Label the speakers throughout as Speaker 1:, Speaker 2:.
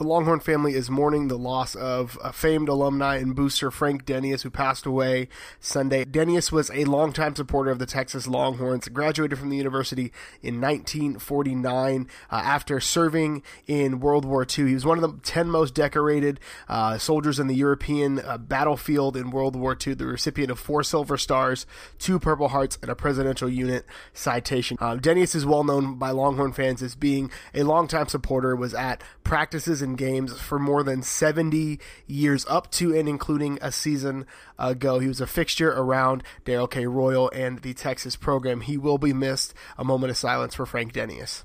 Speaker 1: The Longhorn family is mourning the loss of a famed alumni and booster Frank Denius, who passed away Sunday. Denius was a longtime supporter of the Texas Longhorns, graduated from the university in 1949 uh, after serving in World War II. He was one of the 10 most decorated uh, soldiers in the European uh, battlefield in World War II, the recipient of four Silver Stars, two Purple Hearts, and a Presidential Unit citation. Uh, Denius is well known by Longhorn fans as being a longtime supporter, was at practices and games for more than 70 years, up to and including a season ago. He was a fixture around Darrell K. Royal and the Texas program. He will be missed. A moment of silence for Frank Denius.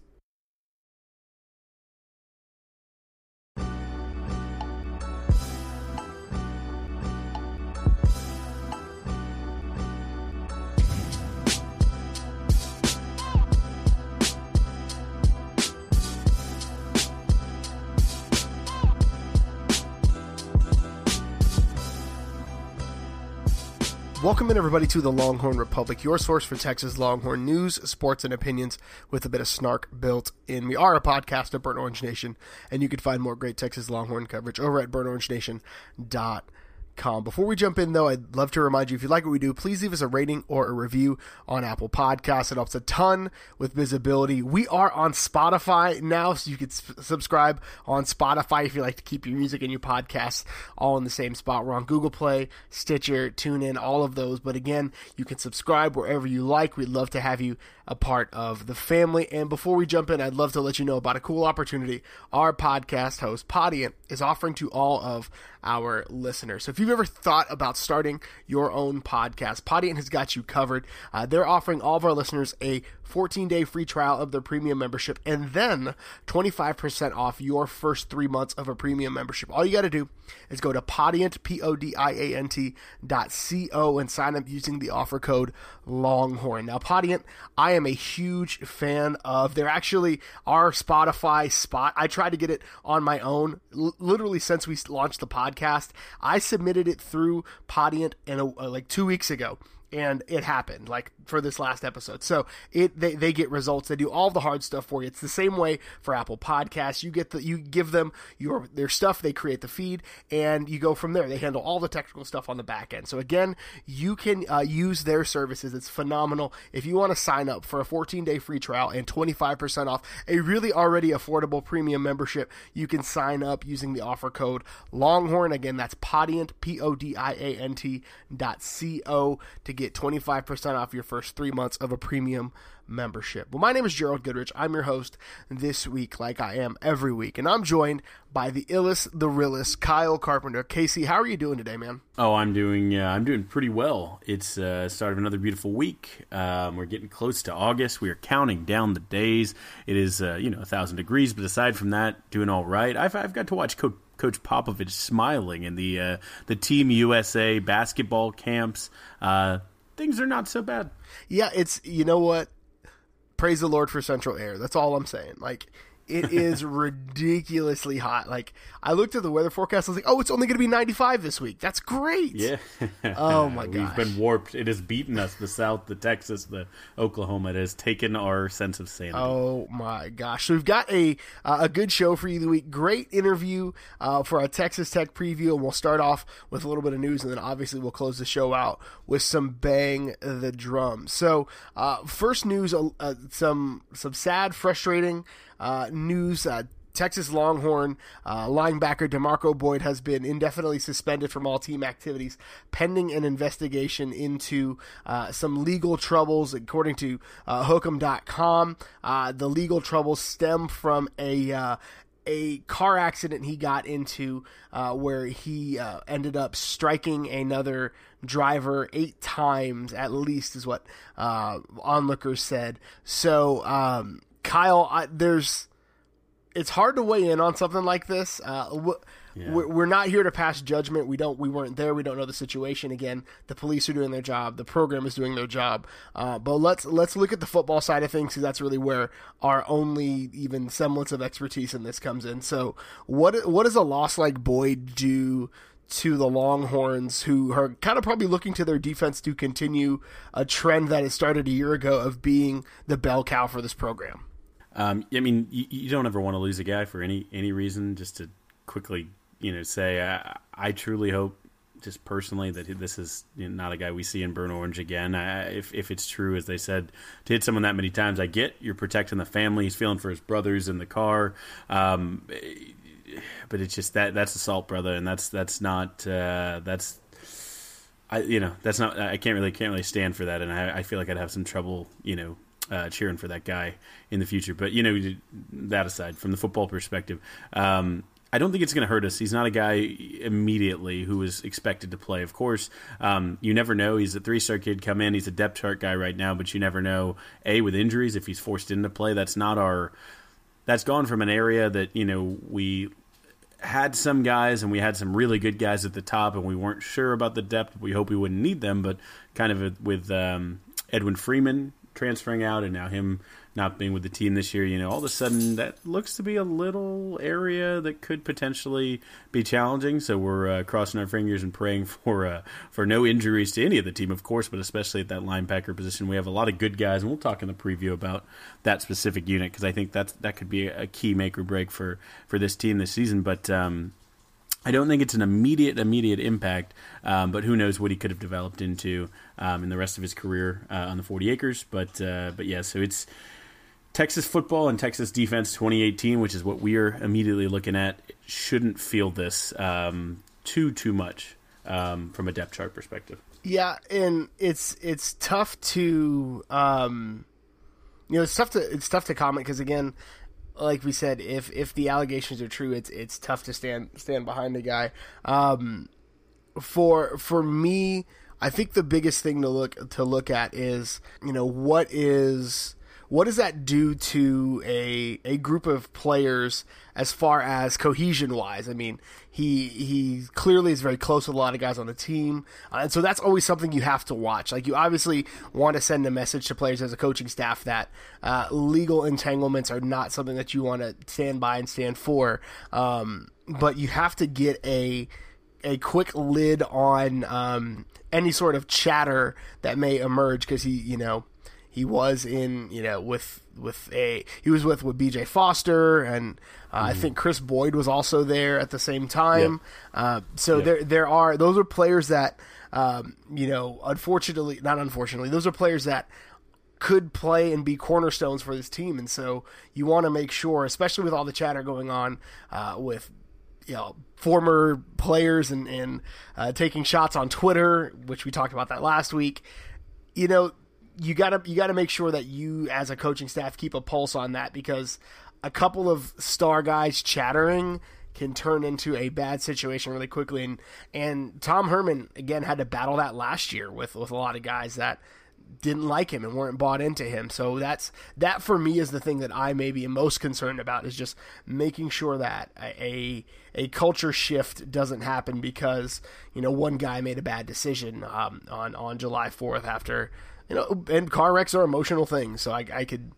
Speaker 1: Welcome in, everybody, to the Longhorn Republic, your source for Texas Longhorn news, sports, and opinions with a bit of snark built in. We are a podcast of Burnt Orange Nation, and you can find more great Texas Longhorn coverage over at burntorangenation.com com. Before we jump in, though, I'd love to remind you if you like what we do, please leave us a rating or a review on Apple Podcasts. It helps a ton with visibility. We are on Spotify now, so you can subscribe on Spotify if you like to keep your music and your podcasts all in the same spot. We're on Google Play, Stitcher, TuneIn, all of those. But again, you can subscribe wherever you like. We'd love to have you a part of the family. And before we jump in, I'd love to let you know about a cool opportunity our podcast host, Podiant, is offering to all of our listeners. So if you've ever thought about starting your own podcast, Podiant has got you covered. Uh, they're offering all of our listeners a 14 day free trial of their premium membership and then 25% off your first three months of a premium membership. All you got to do is go to Podiant, P O D I A N T dot C O and sign up using the offer code Longhorn. Now, Podiant, I am a huge fan of. They're actually our Spotify spot. I tried to get it on my own, L- literally since we launched the podcast. I submitted it through Podiant and uh, like two weeks ago and it happened like for this last episode. So it they, they get results. They do all the hard stuff for you. It's the same way for apple podcasts. You get the you give them your their stuff they create the feed and you go from there. They handle all the technical stuff on the back end. So again you can uh, use their services. It's phenomenal. If you want to sign up for a 14 day free trial and 25% off a really already affordable premium membership you can sign up using the offer code longhorn. Again that's podiant p-o-d-i-a-n-t dot c-o to get 25% off your first three months of a premium membership. Well, my name is Gerald Goodrich. I'm your host this week, like I am every week, and I'm joined by the illest, the realest, Kyle Carpenter. Casey, how are you doing today, man?
Speaker 2: Oh, I'm doing. Uh, I'm doing pretty well. It's uh, start of another beautiful week. Um, we're getting close to August. We are counting down the days. It is, uh, you know, a thousand degrees, but aside from that, doing all right. I've I've got to watch Coach. Coach Popovich smiling in the uh, the Team USA basketball camps. Uh, things are not so bad.
Speaker 1: Yeah, it's you know what praise the Lord for Central Air. That's all I'm saying. Like it is ridiculously hot. Like I looked at the weather forecast. I was like, "Oh, it's only going to be 95 this week. That's great."
Speaker 2: Yeah.
Speaker 1: Oh my god.
Speaker 2: We've been warped. It has beaten us. The South, the Texas, the Oklahoma. It has taken our sense of sanity.
Speaker 1: Oh my gosh! So we've got a uh, a good show for you the week. Great interview uh, for our Texas Tech preview, and we'll start off with a little bit of news, and then obviously we'll close the show out with some bang the drum. So uh, first news, uh, some some sad, frustrating uh, news. Uh, Texas Longhorn uh, linebacker Demarco Boyd has been indefinitely suspended from all team activities pending an investigation into uh, some legal troubles. According to uh, Hook'em.com, uh, the legal troubles stem from a uh, a car accident he got into uh, where he uh, ended up striking another driver eight times at least is what onlookers said. So um, Kyle, I, there's it's hard to weigh in on something like this. Uh, w-
Speaker 2: Yeah.
Speaker 1: we're, not here to pass judgment. We don't. We weren't there. We don't know the situation. Again, the police are doing their job. The program is doing their job. Uh, but let's let's look at the football side of things because that's really where our only even semblance of expertise in this comes in. So, what what does a loss like Boyd do? To the Longhorns, who are kind of probably looking to their defense to continue a trend that had started a year ago of being the bell cow for this program.
Speaker 2: Um, I mean, you, you don't ever want to lose a guy for any any reason, just to quickly, you know, say I, I truly hope, just personally, that this is not a guy we see in burnt orange again. I, if if it's true, as they said, to hit someone that many times, I get you're protecting the family. He's feeling for his brothers in the car. Um, but it's just that that's assault, brother, and that's that's not uh, that's I you know that's not I can't really can't really stand for that, and I, I feel like I'd have some trouble you know uh, cheering for that guy in the future. But you know that aside, from the football perspective. Um, I don't think it's going to hurt us. He's not a guy immediately who is expected to play. Of course, um, you never know. He's a three-star kid come in. He's a depth chart guy right now, but you never know. A with injuries, if he's forced into play, that's not our. That's gone from an area that you know we had some guys and we had some really good guys at the top, and we weren't sure about the depth. We hope we wouldn't need them, but kind of with um, Edwin Freeman transferring out and now him not being with the team this year, you know, all of a sudden that looks to be a little area that could potentially be challenging. So we're uh, crossing our fingers and praying for uh, for no injuries to any of the team, of course, but especially at that linebacker position. We have a lot of good guys, and we'll talk in the preview about that specific unit because I think that's that could be a key make or break for for this team this season. But um, I don't think it's an immediate immediate impact, um, but who knows what he could have developed into um, in the rest of his career uh, on the 40 acres. But uh, but yeah, so it's Texas football and Texas defense 2018, which is what we are immediately looking at. Shouldn't feel this um, too too much um, from a depth chart perspective.
Speaker 1: Yeah, and it's it's tough to um, you know it's tough to it's tough to comment because again like we said, if if the allegations are true, it's it's tough to stand stand behind the guy. Um, for for me, I think the biggest thing to look to look at is you know what is what does that do to a a group of players as far as cohesion wise? I mean, he he clearly is very close with a lot of guys on the team, uh, and so that's always something you have to watch. Like you obviously want to send a message to players as a coaching staff that uh, legal entanglements are not something that you want to stand by and stand for. Um, but you have to get a a quick lid on um, any sort of chatter that may emerge because he, you know, he was in you know with with a he was with with BJ Foster and uh, mm-hmm. I think Kris Boyd was also there at the same time. Yep. Uh, so yep. there there are those are players that um, you know unfortunately not unfortunately those are players that could play and be cornerstones for this team and so you want to make sure especially with all the chatter going on uh, with you know former players and and uh, taking shots on Twitter which we talked about that last week. You know you gotta you gotta make sure that you as a coaching staff keep a pulse on that because a couple of star guys chattering can turn into a bad situation really quickly. And and Tom Herman again had to battle that last year with with a lot of guys that didn't like him and weren't bought into him. So that's that for me is the thing that I maybe am most concerned about is just making sure that a a culture shift doesn't happen because you know one guy made a bad decision um, on on July Fourth after you know, and car wrecks are emotional things. So I, I could,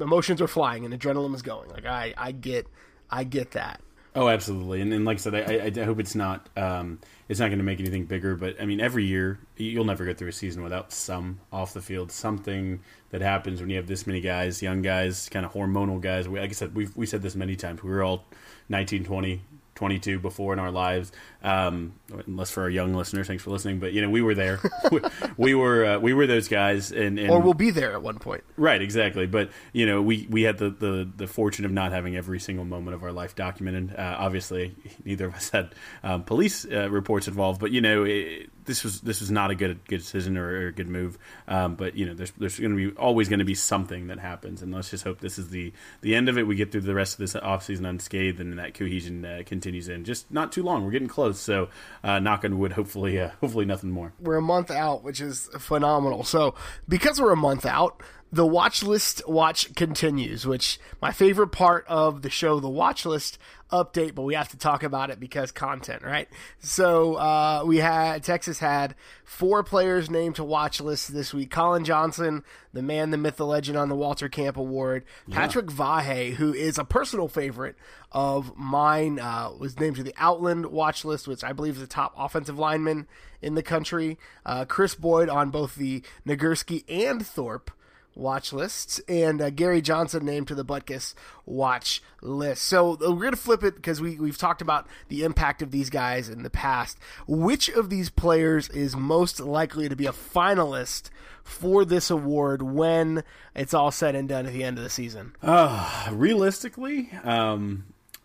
Speaker 1: emotions are flying and adrenaline is going. Like I, I get, I get that.
Speaker 2: Oh, absolutely. And, and like I said, I, I hope it's not, um, it's not going to make anything bigger. But I mean, every year you'll never go through a season without some off the field, something that happens when you have this many guys, young guys, kind of hormonal guys. We, like I said, we've we said this many times. We were all 19, 20, 22 before in our lives. Um, unless for our young listeners, thanks for listening. But you know, we were there. we, were uh, we were those guys, and, and,
Speaker 1: or we'll be there at one point.
Speaker 2: Right, exactly. But you know, we we had the the, the fortune of not having every single moment of our life documented. Uh, obviously, neither of us had um, police uh, reports involved. But you know, it, this was this was not a good good decision or, or a good move. Um, but you know, there's there's going to be always going to be something that happens, and let's just hope this is the the end of it. We get through the rest of this offseason unscathed, and that cohesion uh, continues in. Just not too long. We're getting close. So, uh, knock on wood. Hopefully, uh, hopefully nothing more.
Speaker 1: We're a month out, which is phenomenal. So, because we're a month out, the watch list watch continues, which my favorite part of the show, the watch list update, but we have to talk about it because content, right? So uh, we had Texas had four players named to watch list this week: Collin Johnson, the man, the myth, the legend on the Walter Camp Award; yeah. Patrick Vahe, who is a personal favorite of mine, uh, was named to the Outland watch list, which I believe is the top offensive lineman in the country. Uh, Kris Boyd on both the Nagurski and Thorpe watch lists, and uh, Gary Johnson named to the Butkus watch list. So uh, we're going to flip it because we, we've talked about the impact of these guys in the past. Which of these players is most likely to be a finalist for this award when it's all said and done at the end of the season?
Speaker 2: Uh, realistically, um,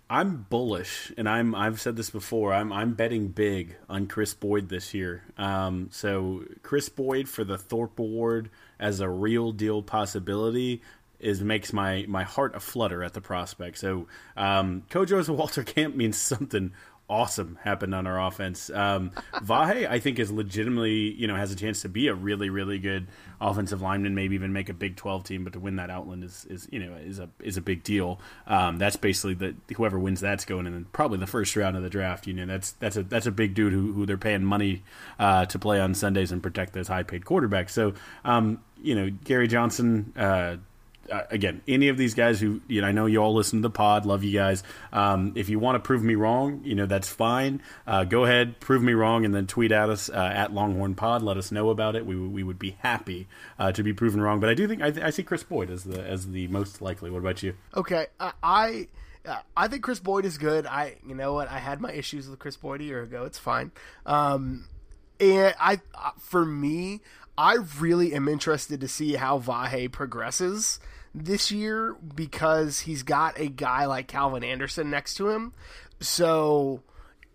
Speaker 2: I'm bullish, and I'm I've said this before. I'm I'm betting big on Kris Boyd this year. Um, so Kris Boyd for the Thorpe Award as a real deal possibility is makes my my heart a flutter at the prospect. So um, Coach Walter Camp means something awesome happened on our offense. Um, Vahe, I think, is legitimately, you know, has a chance to be a really, really good offensive lineman, maybe even make a Big Twelve team. But to win that Outland is, is you know, is a is a big deal. Um, that's basically the whoever wins that's going in probably the first round of the draft. You know, that's that's a that's a big dude who, who they're paying money uh, to play on Sundays and protect those high paid quarterbacks. So, um, you know, Gary Johnson. Uh, uh, again, any of these guys who you know, I know you all listen to the pod, love you guys. Um, if you want to prove me wrong, you know that's fine. Uh, go ahead, prove me wrong, and then tweet at us uh, at Longhorn Pod. Let us know about it. We we would be happy uh, to be proven wrong. But I do think I, th- I, see Kris Boyd as the as the most likely. What about you?
Speaker 1: Okay, I. I think Kris Boyd is good. I, you know what, I had my issues with Kris Boyd a year ago. It's fine. Um, and I, for me, I really am interested to see how Vahe progresses this year because he's got a guy like Calvin Anderson next to him. So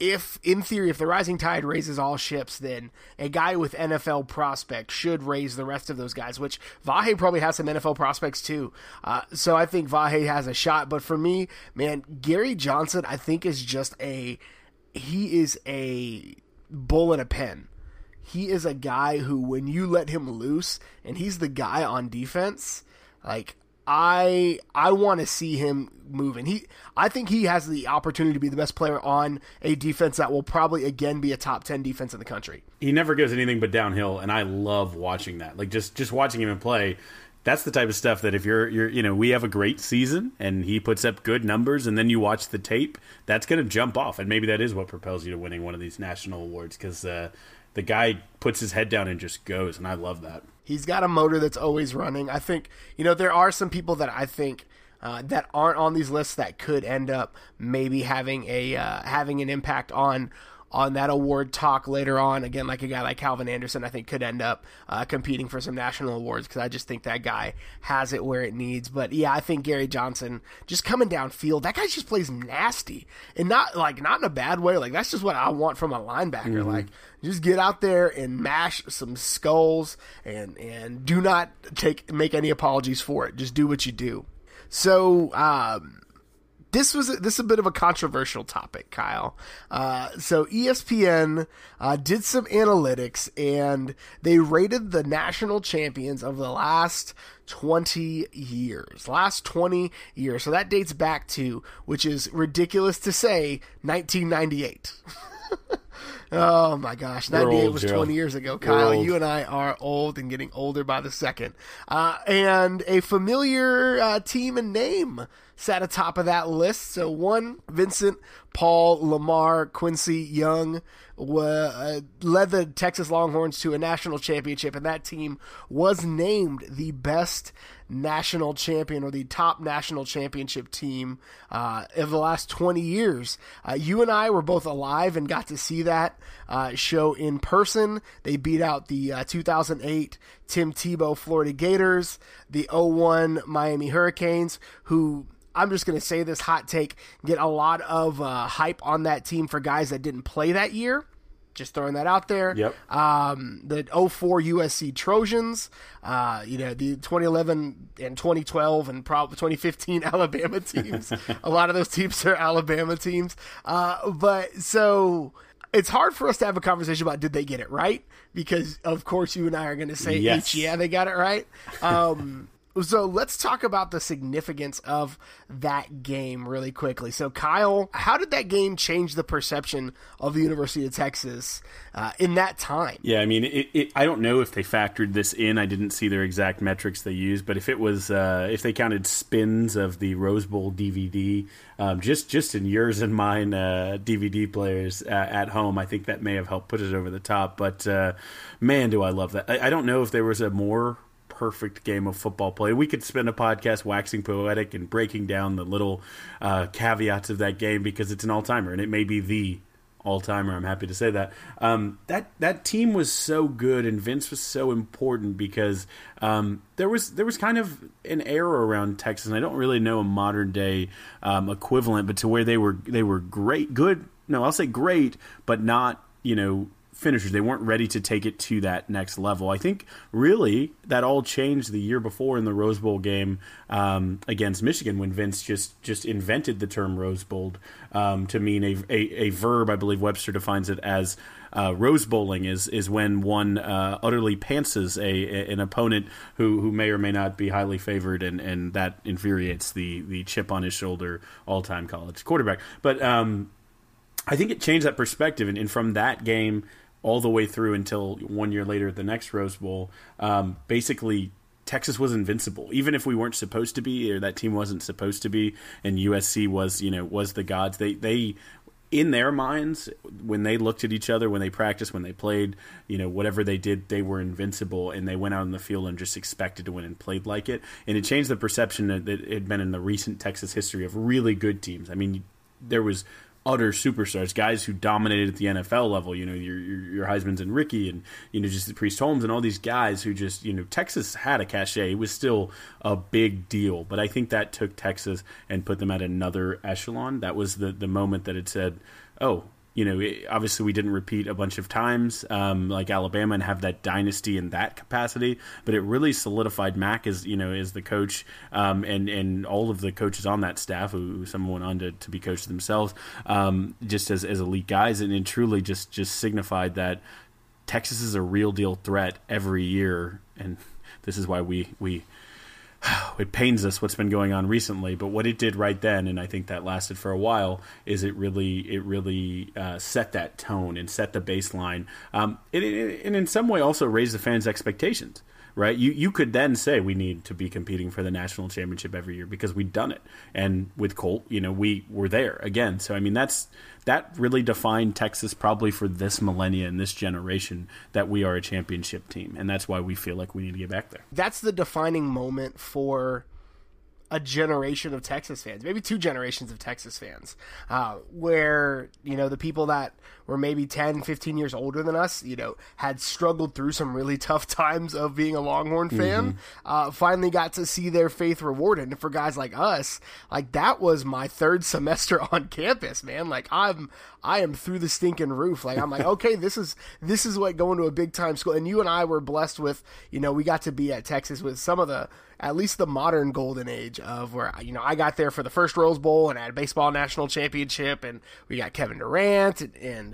Speaker 1: if in theory if the rising tide raises all ships then a guy with NFL prospect should raise the rest of those guys which Vahe probably has some NFL prospects too. Uh, so I think Vahe has a shot. But for me man Gary Johnson I think is just a he is a bull in a pen he is a guy who when you let him loose and he's the guy on defense like I I want to see him moving. He I think he has the opportunity to be the best player on a defense that will probably again be a top 10 defense in the country.
Speaker 2: He never goes anything but downhill and I love watching that. Like just just watching him play that's the type of stuff that if you're you're you know we have a great season and he puts up good numbers and then you watch the tape that's going to jump off and maybe that is what propels you to winning one of these national awards because uh, the guy puts his head down and just goes and I love that.
Speaker 1: He's got a motor that's always running. I think, you know, there are some people that I think uh, that aren't on these lists that could end up maybe having a uh, having an impact on on that award talk later on. Again, like a guy like Calvin Anderson, I think could end up uh, competing for some national awards because I just think that guy has it where it needs. But yeah, I think Gary Johnson just coming downfield, that guy just plays nasty and not like not in a bad way. Like that's just what I want from a linebacker. Mm-hmm. Like just get out there and mash some skulls and and do not take make any apologies for it. Just do what you do. So um, this was this is a bit of a controversial topic, Kyle. Uh, so ESPN uh, did some analytics and they rated the national champions of the last 20 years. Last 20 years. So that dates back to, which is ridiculous to say, 1998. Oh my gosh, 98 was 20 years ago. Kyle, you and I are old and getting older by the second. Uh, and a familiar uh, team and name sat atop of that list. So one, Vincent, Paul, Lamar, Quincy, Young uh, led the Texas Longhorns to a national championship, and that team was named the best national champion or the top national championship team uh, of the last 20 years. Uh, you and I were both alive and got to see that uh, show in person. They beat out the uh, 2008 Tim Tebow Florida Gators, the 01 Miami Hurricanes, who I'm just going to say this hot take, get a lot of uh, hype on that team for guys that didn't play that year. Just throwing that out there.
Speaker 2: Yep.
Speaker 1: Um, the 04 USC Trojans, uh, you know, the 2011 and 2012 and probably 2015 Alabama teams. a lot of those teams are Alabama teams. Uh, but so it's hard for us to have a conversation about did they get it right because of course you and I are going to say yes. yeah they got it right. Um, so let's talk about the significance of that game really quickly. So, Kyle, how did that game change the perception of the University of Texas uh, in that time?
Speaker 2: Yeah, I mean, it, it, I don't know if they factored this in. I didn't see their exact metrics they used, but if it was, uh, if they counted spins of the Rose Bowl DVD, um, just just in yours and mine uh, DVD players uh, at home, I think that may have helped put it over the top. But uh, man, do I love that! I, I don't know if there was a more perfect game of football play. We could spend a podcast waxing poetic and breaking down the little uh, caveats of that game because it's an all timer and it may be the all timer. I'm happy to say that. Um, that that team was so good, and Vince was so important because um, there was there was kind of an era around Texas. And I don't really know a modern day um, equivalent, but to where they were they were great, good. No, I'll say great, but not you know finishers. They weren't ready to take it to that next level. I think really that all changed the year before in the Rose Bowl game um, against Michigan when Vince just just invented the term Rose Bowl um, to mean a, a, a verb. I believe Webster defines it as. Uh, rose bowling is is when one uh, utterly pantses a, a, an opponent who, who may or may not be highly favored, and, and that infuriates the the chip on his shoulder all time college quarterback. But um, I think it changed that perspective, and, and from that game all the way through until one year later at the next Rose Bowl. Um, basically, Texas was invincible, even if we weren't supposed to be, or that team wasn't supposed to be, and USC was, you know, was the gods. They they in their minds when they looked at each other when they practiced when they played you know whatever they did they were invincible and they went out on the field and just expected to win and played like it and it changed the perception that it had been in the recent texas history of really good teams i mean there was utter superstars, guys who dominated at the NFL level. You know, your your, your Heisman's and Ricky, and you know just the Priest Holmes and all these guys who just you know Texas had a cachet. It was still a big deal, but I think that took Texas and put them at another echelon. That was the the moment that it said, "Oh, you know, it, obviously we didn't repeat a bunch of times um, like Alabama and have that dynasty in that capacity, but it really solidified Mac as you know as the coach um, and and all of the coaches on that staff who, some went on to, to be coached themselves, um, just as, as elite guys, and it truly just just signified that Texas is a real deal threat every year, and this is why we we it pains us what's been going on recently, but what it did right then, and I think that lasted for a while, is it really it really uh, set that tone and set the baseline, um, and in some way also raised the fans' expectations. Right, you you could then say we need to be competing for the national championship every year because we've done it, and with Colt, you know, we were there again. So I mean, that's that really defined Texas probably for this millennia and this generation that we are a championship team, and that's why we feel like we need to get back there.
Speaker 1: That's the defining moment for a generation of Texas fans, maybe two generations of Texas fans, uh, where, you know, the people that were maybe 10, 15 years older than us, you know, had struggled through some really tough times of being a Longhorn fan, mm-hmm. uh, finally got to see their faith rewarded. And for guys like us, like that was my third semester on campus, man. Like I'm, I am through the stinking roof. Like I'm like, okay, this is, this is what going to a big time school. And you and I were blessed with, you know, we got to be at Texas with some of the, at least the modern golden age of where you know I got there for the first Rose Bowl and I had a baseball national championship, and we got Kevin Durant, and, and,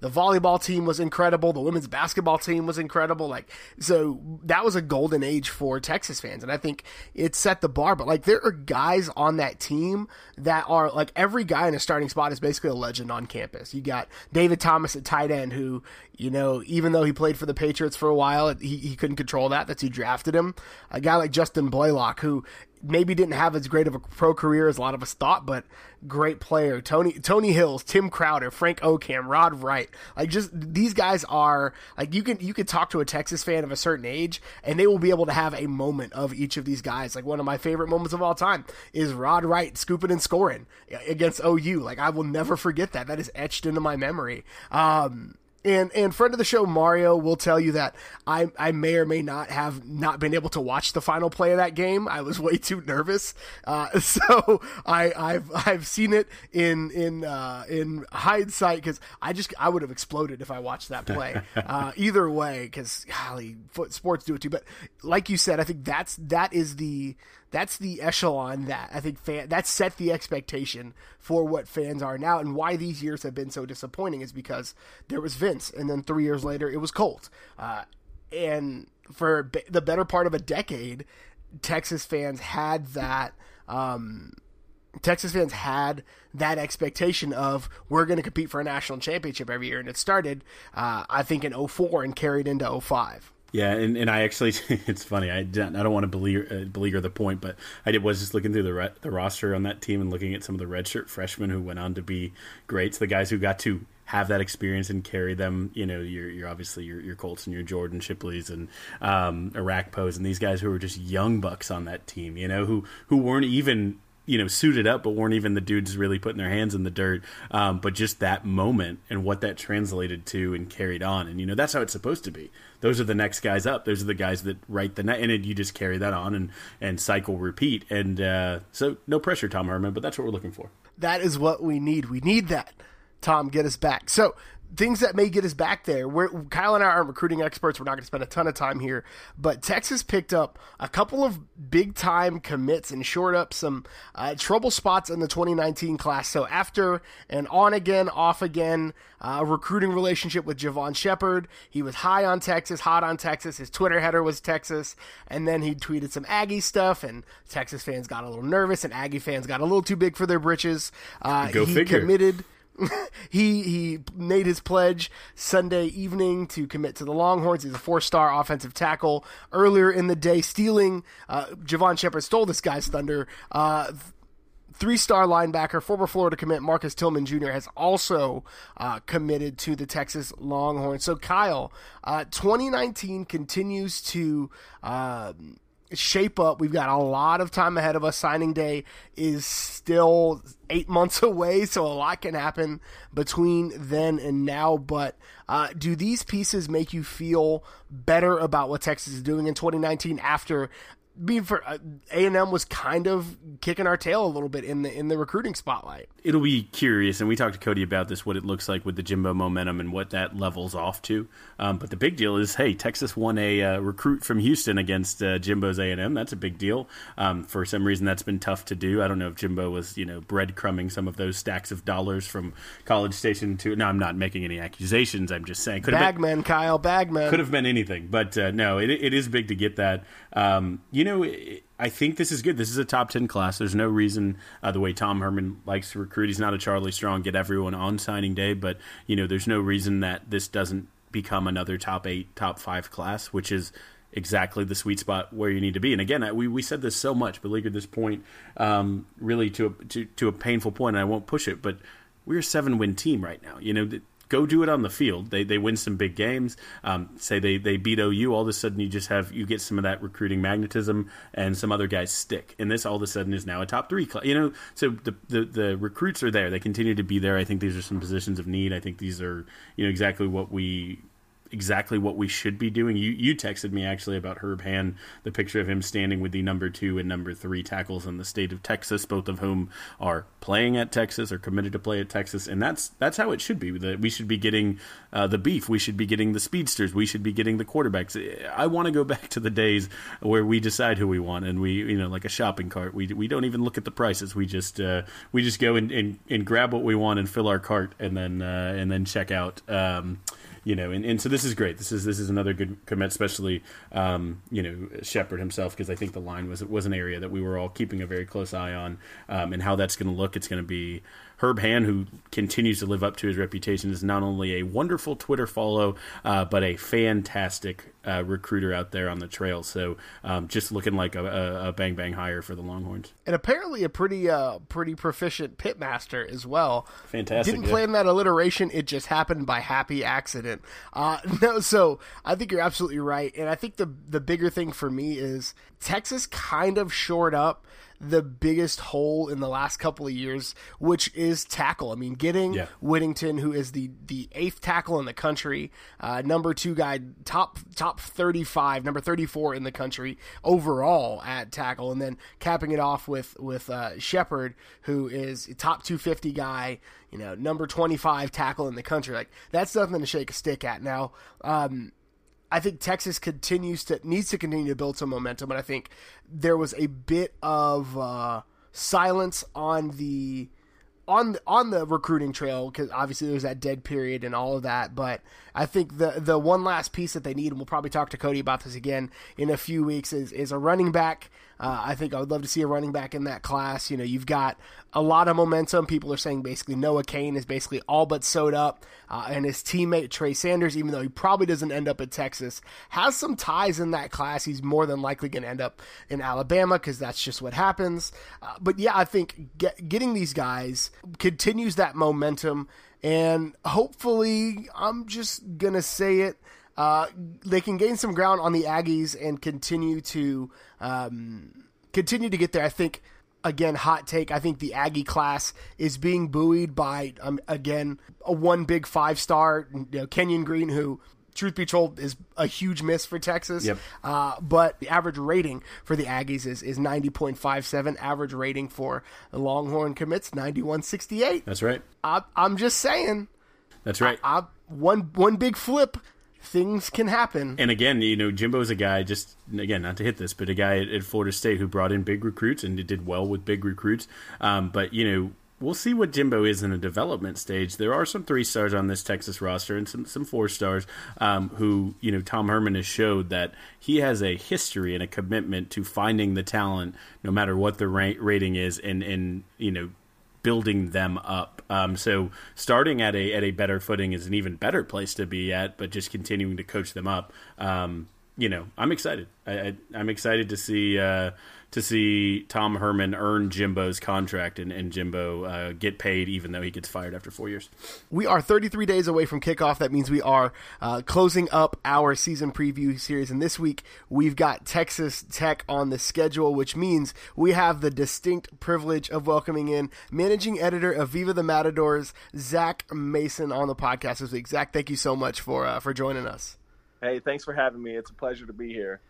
Speaker 1: the volleyball team was incredible, the women's basketball team was incredible. Like so, that was a golden age for Texas fans, and I think it set the bar. But like there are guys on that team that are like every guy in a starting spot is basically a legend on campus. You got David Thomas at tight end, who you know, even though he played for the Patriots for a while, he, he couldn't control that. That's who drafted him. A guy like Justin Blalock, who maybe didn't have as great of a pro career as a lot of us thought, but great player. Tony Tony Hills, Tim Crowder, Frank Okam, Rod Wright. Like just these guys are like you can you can talk to a Texas fan of a certain age and they will be able to have a moment of each of these guys. Like one of my favorite moments of all time is Rod Wright scooping and scoring against OU. Like I will never forget that. That is etched into my memory. Um and and friend of the show Mario will tell you that I I may or may not have not been able to watch the final play of that game. I was way too nervous, uh, so I I've I've seen it in in uh, in hindsight because I just I would have exploded if I watched that play. uh, either way, because golly, sports do it too. But like you said, I think that's that is the that's the echelon that I think fan that set the expectation for what fans are now and why these years have been so disappointing is because there was Vince and then three years later it was Colt, uh, and for be- the better part of a decade, Texas fans had that. Um, Texas fans had that expectation of we're going to compete for a national championship every year, and it started, uh, I think, in 04 and carried into 05.
Speaker 2: Yeah, and, and I actually, it's funny. I don't, I don't want to beleaguer, uh, beleaguer the point, but I did, was just looking through the re, the roster on that team and looking at some of the redshirt freshmen who went on to be greats. The guys who got to have that experience and carry them. You know, you're, you're obviously your, your Colts and your Jordan Shipleys and um, Orakpos and these guys who were just young bucks on that team. You know, who who weren't even you know suited up, but weren't even the dudes really putting their hands in the dirt. Um, but just that moment and what that translated to and carried on, and you know that's how it's supposed to be. Those are the next guys up. Those are the guys that write the net, and you just carry that on and and cycle repeat. And uh, so no pressure, Tom Herman, but that's what we're looking for.
Speaker 1: That is what we need. We need that. Tom, get us back. So things that may get us back there. We're, Kyle and I aren't recruiting experts. We're not going to spend a ton of time here, but Texas picked up a couple of big time commits and shored up some uh, trouble spots in the 2019 class. So after an on again, off again uh, recruiting relationship with Javon Shepard, he was high on Texas, hot on Texas. His Twitter header was Texas, and then he tweeted some Aggie stuff, and Texas fans got a little nervous, and Aggie fans got a little too big for their britches. Uh,
Speaker 2: Go
Speaker 1: he
Speaker 2: figure.
Speaker 1: committed he he made his pledge Sunday evening to commit to the Longhorns. He's a four star offensive tackle. Earlier in the day, stealing uh, Javon Shepard stole this guy's thunder. Uh, Three star linebacker, former Florida commit Marcus Tillman Jr. has also uh, committed to the Texas Longhorns. So, Kyle, uh, 2019 continues to. Uh, shape up. We've got a lot of time ahead of us. Signing day is still eight months away, so a lot can happen between then and now. But uh, do these pieces make you feel better about what Texas is doing in 2019 after? Being for A and M was kind of kicking our tail a little bit in the in the recruiting spotlight.
Speaker 2: It'll be curious, and we talked to Cody about this, what it looks like with the Jimbo momentum and what that levels off to. Um, but the big deal is, hey, Texas won a uh, recruit from Houston against uh, Jimbo's A and M. That's a big deal. Um, for some reason, that's been tough to do. I don't know if Jimbo was, you know, breadcrumbing some of those stacks of dollars from College Station to. No, I'm not making any accusations. I'm just saying, could have been,
Speaker 1: Bagman, Kyle Bagman.
Speaker 2: could have been anything, but uh, no, it, it is big to get that. Um, you know, I think this is good. This is a top ten class. There's no reason uh, the way Tom Herman likes to recruit. He's not a Charlie Strong, get everyone on signing day, but you know, there's no reason that this doesn't become another top eight, top five class, which is exactly the sweet spot where you need to be. And again, we, we said this so much, at this point, um, really to a, to, to a painful point, and I won't push it, but we're a seven win team right now. You know, go do it on the field. They they win some big games. Um, say they they beat OU. All of a sudden, you just have you get some of that recruiting magnetism, and some other guys stick. And this all of a sudden is now a top three. Class. You know, so the, the the recruits are there. They continue to be there. I think these are some positions of need. I think these are you know exactly what we exactly what we should be doing. You you texted me actually about Herb Hand, the picture of him standing with the number two and number three tackles in the state of Texas, both of whom are playing at Texas or committed to play at Texas, and that's that's how it should be. That we should be getting uh, the beef, we should be getting the speedsters, we should be getting the quarterbacks. I want to go back to the days where we decide who we want, and we you know like a shopping cart. We we don't even look at the prices. We just uh, we just go and, and, and grab what we want and fill our cart, and then uh, and then check out. Um, you know, and, and so this is great. This is this is another good commit, especially um, you know Shepard himself, because I think the line was was an area that we were all keeping a very close eye on, um, and how that's going to look. It's going to be Herb Hand, who continues to live up to his reputation, is not only a wonderful Twitter follow, uh, but a fantastic uh, recruiter out there on the trail. So um, just looking like a, a, a, bang bang hire for the Longhorns,
Speaker 1: and apparently a pretty uh, pretty proficient pitmaster as well.
Speaker 2: Fantastic.
Speaker 1: Didn't
Speaker 2: yeah.
Speaker 1: plan that alliteration; it just happened by happy accident. Uh, no, so I think you're absolutely right, and I think the the bigger thing for me is Texas kind of shored up the biggest hole in the last couple of years, which is tackle. I mean, getting
Speaker 2: Yeah.
Speaker 1: Whittington, who is the the eighth tackle in the country, uh, number two guy, top top thirty five, number thirty four in the country overall at tackle, and then capping it off with with uh, Shepard, who is top two fifty guy, you know, number twenty five tackle in the country. Like that's nothing to shake a stick at. Now, um, I think Texas continues to needs to continue to build some momentum, and I think there was a bit of uh, silence on the on on the recruiting trail because obviously there's that dead period and all of that. But I think the the one last piece that they need, and we'll probably talk to Cody about this again in a few weeks, is is a running back. Uh, I think I would love to see a running back in that class. You know, you've got a lot of momentum. People are saying basically Noah Cain is basically all but sewed up, uh, and his teammate Trey Sanders, even though he probably doesn't end up at Texas, has some ties in that class. He's more than likely going to end up in Alabama because that's just what happens. Uh, but yeah, I think get, getting these guys continues that momentum, and hopefully, I'm just gonna say it. Uh, they can gain some ground on the Aggies and continue to um, continue to get there. I think again, hot take. I think the Aggie class is being buoyed by um, again a one big five star, you know, Kenyon Green, who. Truth be told, is a huge miss for Texas.
Speaker 2: Yep.
Speaker 1: Uh, but the average rating for the Aggies is, is 90.57. Average rating for the Longhorn commits 91.68.
Speaker 2: That's right.
Speaker 1: I, I'm just saying.
Speaker 2: That's right.
Speaker 1: I, I, one one big flip things can happen.
Speaker 2: And again, you know, Jimbo's a guy, just again, not to hit this, but a guy at, at Florida State who brought in big recruits and did well with big recruits. Um, but, you know, we'll see what Jimbo is in a development stage. There are some three stars on this Texas roster and some, some four stars um, who, you know, Tom Herman has showed that he has a history and a commitment to finding the talent no matter what the ra- rating is and, and, you know, building them up. Um, so starting at a at a better footing is an even better place to be at, but just continuing to coach them up. Um, you know, I'm excited. I, am excited to see uh, to see Tom Herman earn Jimbo's contract and, and Jimbo uh, get paid even though he gets fired after four years.
Speaker 1: We are 33 days away from kickoff. That means we are uh, closing up our season preview series. And this week we've got Texas Tech on the schedule, which means we have the distinct privilege of welcoming in managing editor of Viva the Matadors, Zach Mason, on the podcast this week. Zach, thank you so much for uh, for joining us.
Speaker 3: Hey, thanks for having me. It's a pleasure to be here.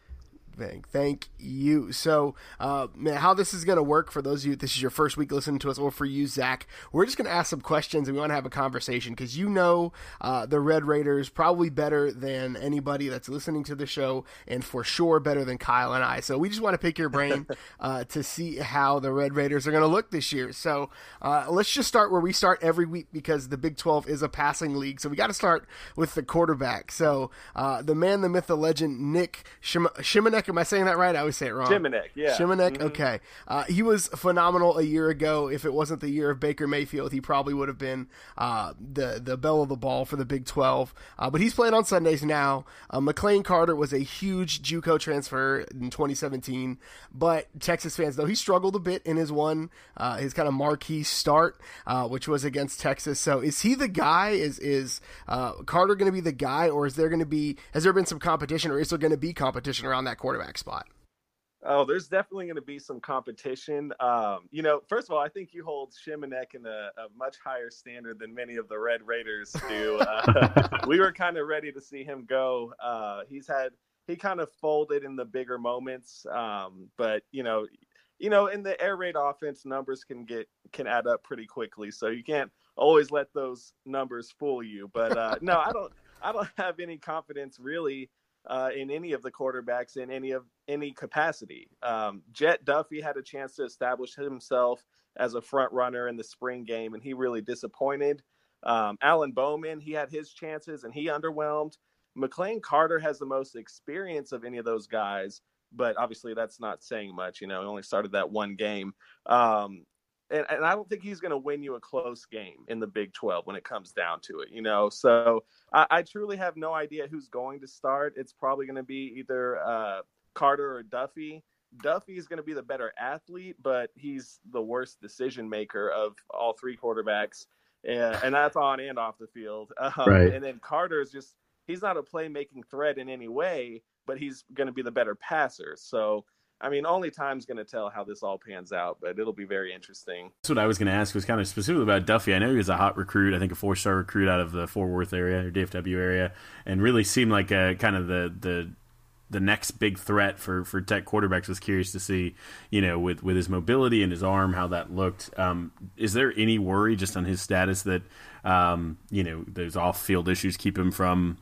Speaker 1: Thank, thank you. So, uh, man, how this is going to work for those of you, this is your first week listening to us, or for you, Zach, we're just going to ask some questions and we want to have a conversation because you know uh, the Red Raiders probably better than anybody that's listening to the show, and for sure better than Kyle and I. So, we just want to pick your brain uh, to see how the Red Raiders are going to look this year. So, uh, let's just start where we start every week because the Big 12 is a passing league. So, we got to start with the quarterback. So, uh, the man, the myth, the legend, Nick Shim- Shimonek Am I saying that right? I always say it wrong.
Speaker 3: Shimonek, yeah.
Speaker 1: Shimonek, mm-hmm. okay. Uh, he was phenomenal a year ago. If it wasn't the year of Baker Mayfield, he probably would have been uh, the the bell of the ball for the Big 12. Uh, but he's playing on Sundays now. Uh, McLane Carter was a huge JUCO transfer in 2017. But Texas fans, though, he struggled a bit in his one, uh, his kind of marquee start, uh, which was against Texas. So is he the guy? Is is Carter going to be the guy, or is there going to be? Has there been some competition, or is there going to be competition around that quarterback? Quarterback spot?
Speaker 3: Oh, there's definitely going to be some competition. Um, you know, first of all, I think you hold Shimonek in a, a much higher standard than many of the Red Raiders do. Uh, we were kind of ready to see him go. Uh, he's had he kind of folded in the bigger moments, um, but you know, you know, in the air raid offense, numbers can get can add up pretty quickly. So you can't always let those numbers fool you. But uh, no, I don't. I don't have any confidence really uh, in any of the quarterbacks in any of any capacity. Um, Jett Duffey had a chance to establish himself as a front runner in the spring game, and he really disappointed. Um, Alan Bowman, he had his chances and he underwhelmed. McLane Carter has the most experience of any of those guys, but obviously that's not saying much. You know, he only started that one game. Um, and, and I don't think he's going to win you a close game in the Big 12 when it comes down to it, you know. So I, I truly have no idea who's going to start. It's probably going to be either uh, Carter or Duffey. Duffey is going to be the better athlete, but he's the worst decision maker of all three quarterbacks, and, and that's on and off the field. Um, right. And then Carter is just he's not a playmaking threat in any way, but he's going to be the better passer. So I mean, only time's going to tell how this all pans out, but it'll be very interesting.
Speaker 2: That's what I was going to ask was kind of specifically about Duffey. I know he was a hot recruit, I think a four star recruit out of the Fort Worth area or DFW area, and really seemed like a kind of the the the next big threat for for Tech quarterbacks. Was curious to see, you know, with with his mobility and his arm, how that looked. Um, is there any worry just on his status that, um, you know, those off field issues keep him from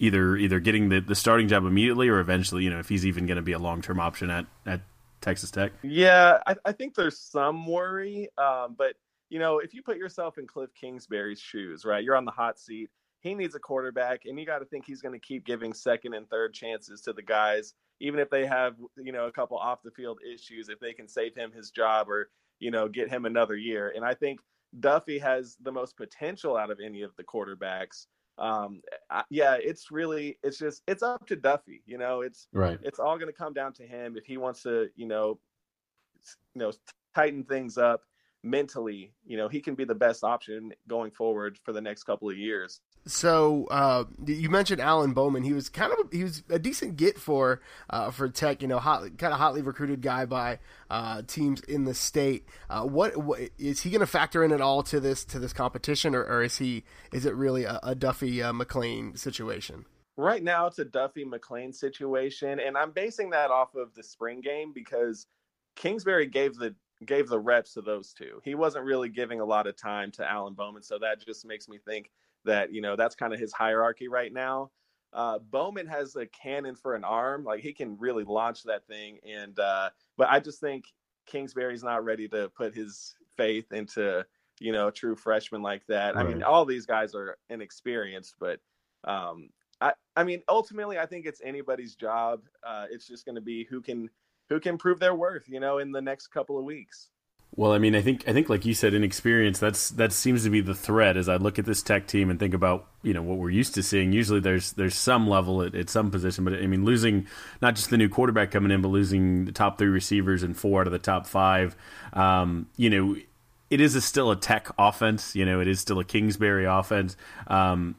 Speaker 2: either either getting the, the starting job immediately or eventually, you know, if he's even going to be a long term option at at Texas Tech?
Speaker 3: Yeah, I, I think there's some worry, um, but you know, if you put yourself in Cliff Kingsbury's shoes, right, you're on the hot seat. He needs a quarterback, and you got to think he's going to keep giving second and third chances to the guys even if they have you know a couple off the field issues, if they can save him his job or you know get him another year. And I think Duffey has the most potential out of any of the quarterbacks. Um, I, yeah, it's really it's just it's up to Duffey. You know, it's
Speaker 2: right.
Speaker 3: It's all going to come down to him if he wants to you know you know tighten things up mentally, you know, he can be the best option going forward for the next couple of years.
Speaker 1: So uh, you mentioned Alan Bowman. He was kind of he was a decent get for uh, for Tech. You know, hot, kind of hotly recruited guy by uh, teams in the state. Uh, what, what is he going to factor in at all to this to this competition, or, or is he is it really a, a Duffey uh, McLane situation?
Speaker 3: Right now, it's a Duffey McLane situation, and I'm basing that off of the spring game because Kingsbury gave the gave the reps to those two. He wasn't really giving a lot of time to Alan Bowman, so that just makes me think that you know that's kind of his hierarchy right now. Uh, Bowman has a cannon for an arm, like he can really launch that thing. And uh, but I just think Kingsbury's not ready to put his faith into you know a true freshman like that. Right. I mean, all these guys are inexperienced, but um, I I mean ultimately I think it's anybody's job. Uh, it's just going to be who can who can prove their worth, you know, in the next couple of weeks.
Speaker 2: Well, I mean, I think I think like you said, inexperience. That's that seems to be the threat as I look at this tech team and think about you know what we're used to seeing. Usually, there's there's some level at, at some position, but I mean, losing not just the new quarterback coming in, but losing the top three receivers and four out of the top five. Um, you know, it is a, still a tech offense. You know, it is still a Kingsbury offense. Um,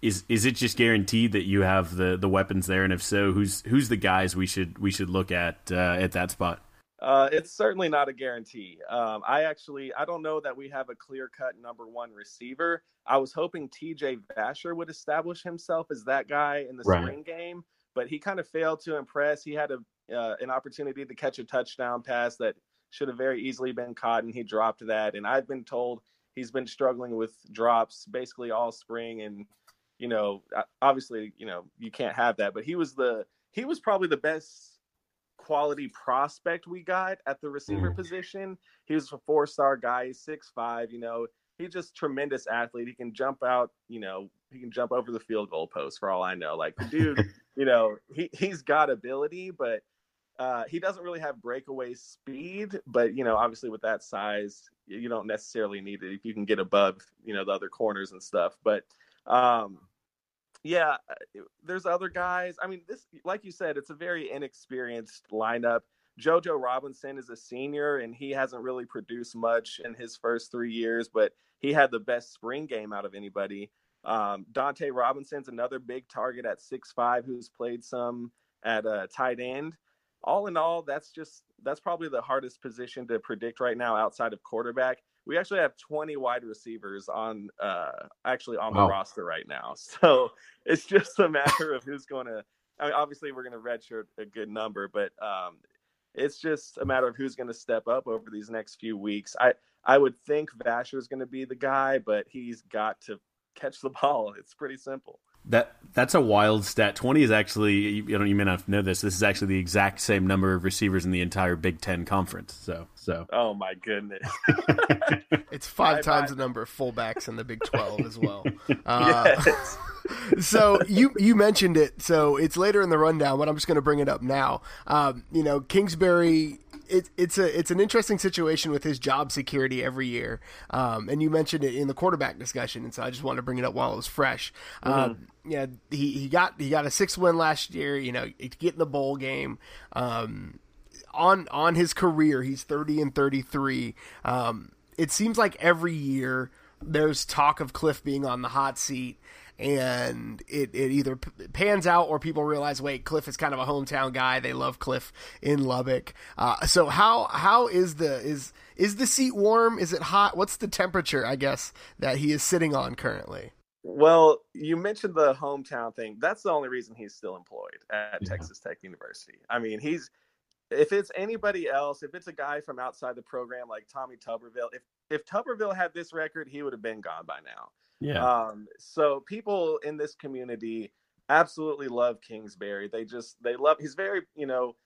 Speaker 2: is is it just guaranteed that you have the the weapons there? And if so, who's who's the guys we should we should look at uh, at that spot?
Speaker 3: Uh, it's certainly not a guarantee. Um, I actually I don't know that we have a clear cut number one receiver. I was hoping T.J. Vasher would establish himself as that guy in the right. spring game, but he kind of failed to impress. He had a uh, an opportunity to catch a touchdown pass that should have very easily been caught, and he dropped that. And I've been told he's been struggling with drops basically all spring and you know, obviously, you know, you can't have that, but he was the he was probably the best quality prospect we got at the receiver mm. position. He was a four star guy, six five, you know, he's just tremendous athlete. He can jump out, you know, he can jump over the field goal post for all I know. Like the dude, you know, he he's got ability, but uh, he doesn't really have breakaway speed. But you know, obviously with that size, you don't necessarily need it if you can get above, you know, the other corners and stuff. But um, yeah, uh, there's other guys. I mean, this, like you said, it's a very inexperienced lineup. JoJo Robinson is a senior and he hasn't really produced much in his first three years, but he had the best spring game out of anybody. Um, Dante Robinson's another big target at six five who's played some at a tight end. All in all, that's just that's probably the hardest position to predict right now outside of quarterback we actually have 20 wide receivers on uh actually on wow. the roster right now. So it's just a matter of who's going to I mean obviously we're going to redshirt a good number, but um it's just a matter of who's going to step up over these next few weeks. I I would think Vasher is going to be the guy, but he's got to catch the ball. It's pretty simple.
Speaker 2: That that's a wild stat. Twenty is actually you, you know you may not know this. This is actually the exact same number of receivers in the entire Big Ten conference. So so.
Speaker 3: Oh my goodness!
Speaker 1: it's five bye times bye. the number of fullbacks in the Big Twelve as well. Uh, yes. so you you mentioned it. So it's later in the rundown, but I'm just going to bring it up now. Um, you know, Kingsbury it, it's a it's an interesting situation with his job security every year. Um, and you mentioned it in the quarterback discussion, and so I just wanted to bring it up while it was fresh. Mm-hmm. Um, yeah, he, he got he got a six win last year. You know, to get in the bowl game. Um, on on his career, he's thirty and thirty three. Um, it seems like every year there's talk of Cliff being on the hot seat and it, it either pans out or people realize, wait, Cliff is kind of a hometown guy. They love Cliff in Lubbock. Uh, so how how is the is is the seat warm? Is it hot? What's the temperature? I guess that he is sitting on currently.
Speaker 3: Well, you mentioned the hometown thing. That's the only reason he's still employed at yeah. Texas Tech University. I mean, he's if it's anybody else, if it's a guy from outside the program like Tommy Tuberville, if if Tuberville had this record, he would have been gone by now.
Speaker 2: Yeah.
Speaker 3: Um, so people in this community absolutely love Kingsbury. They just they love he's very, you know,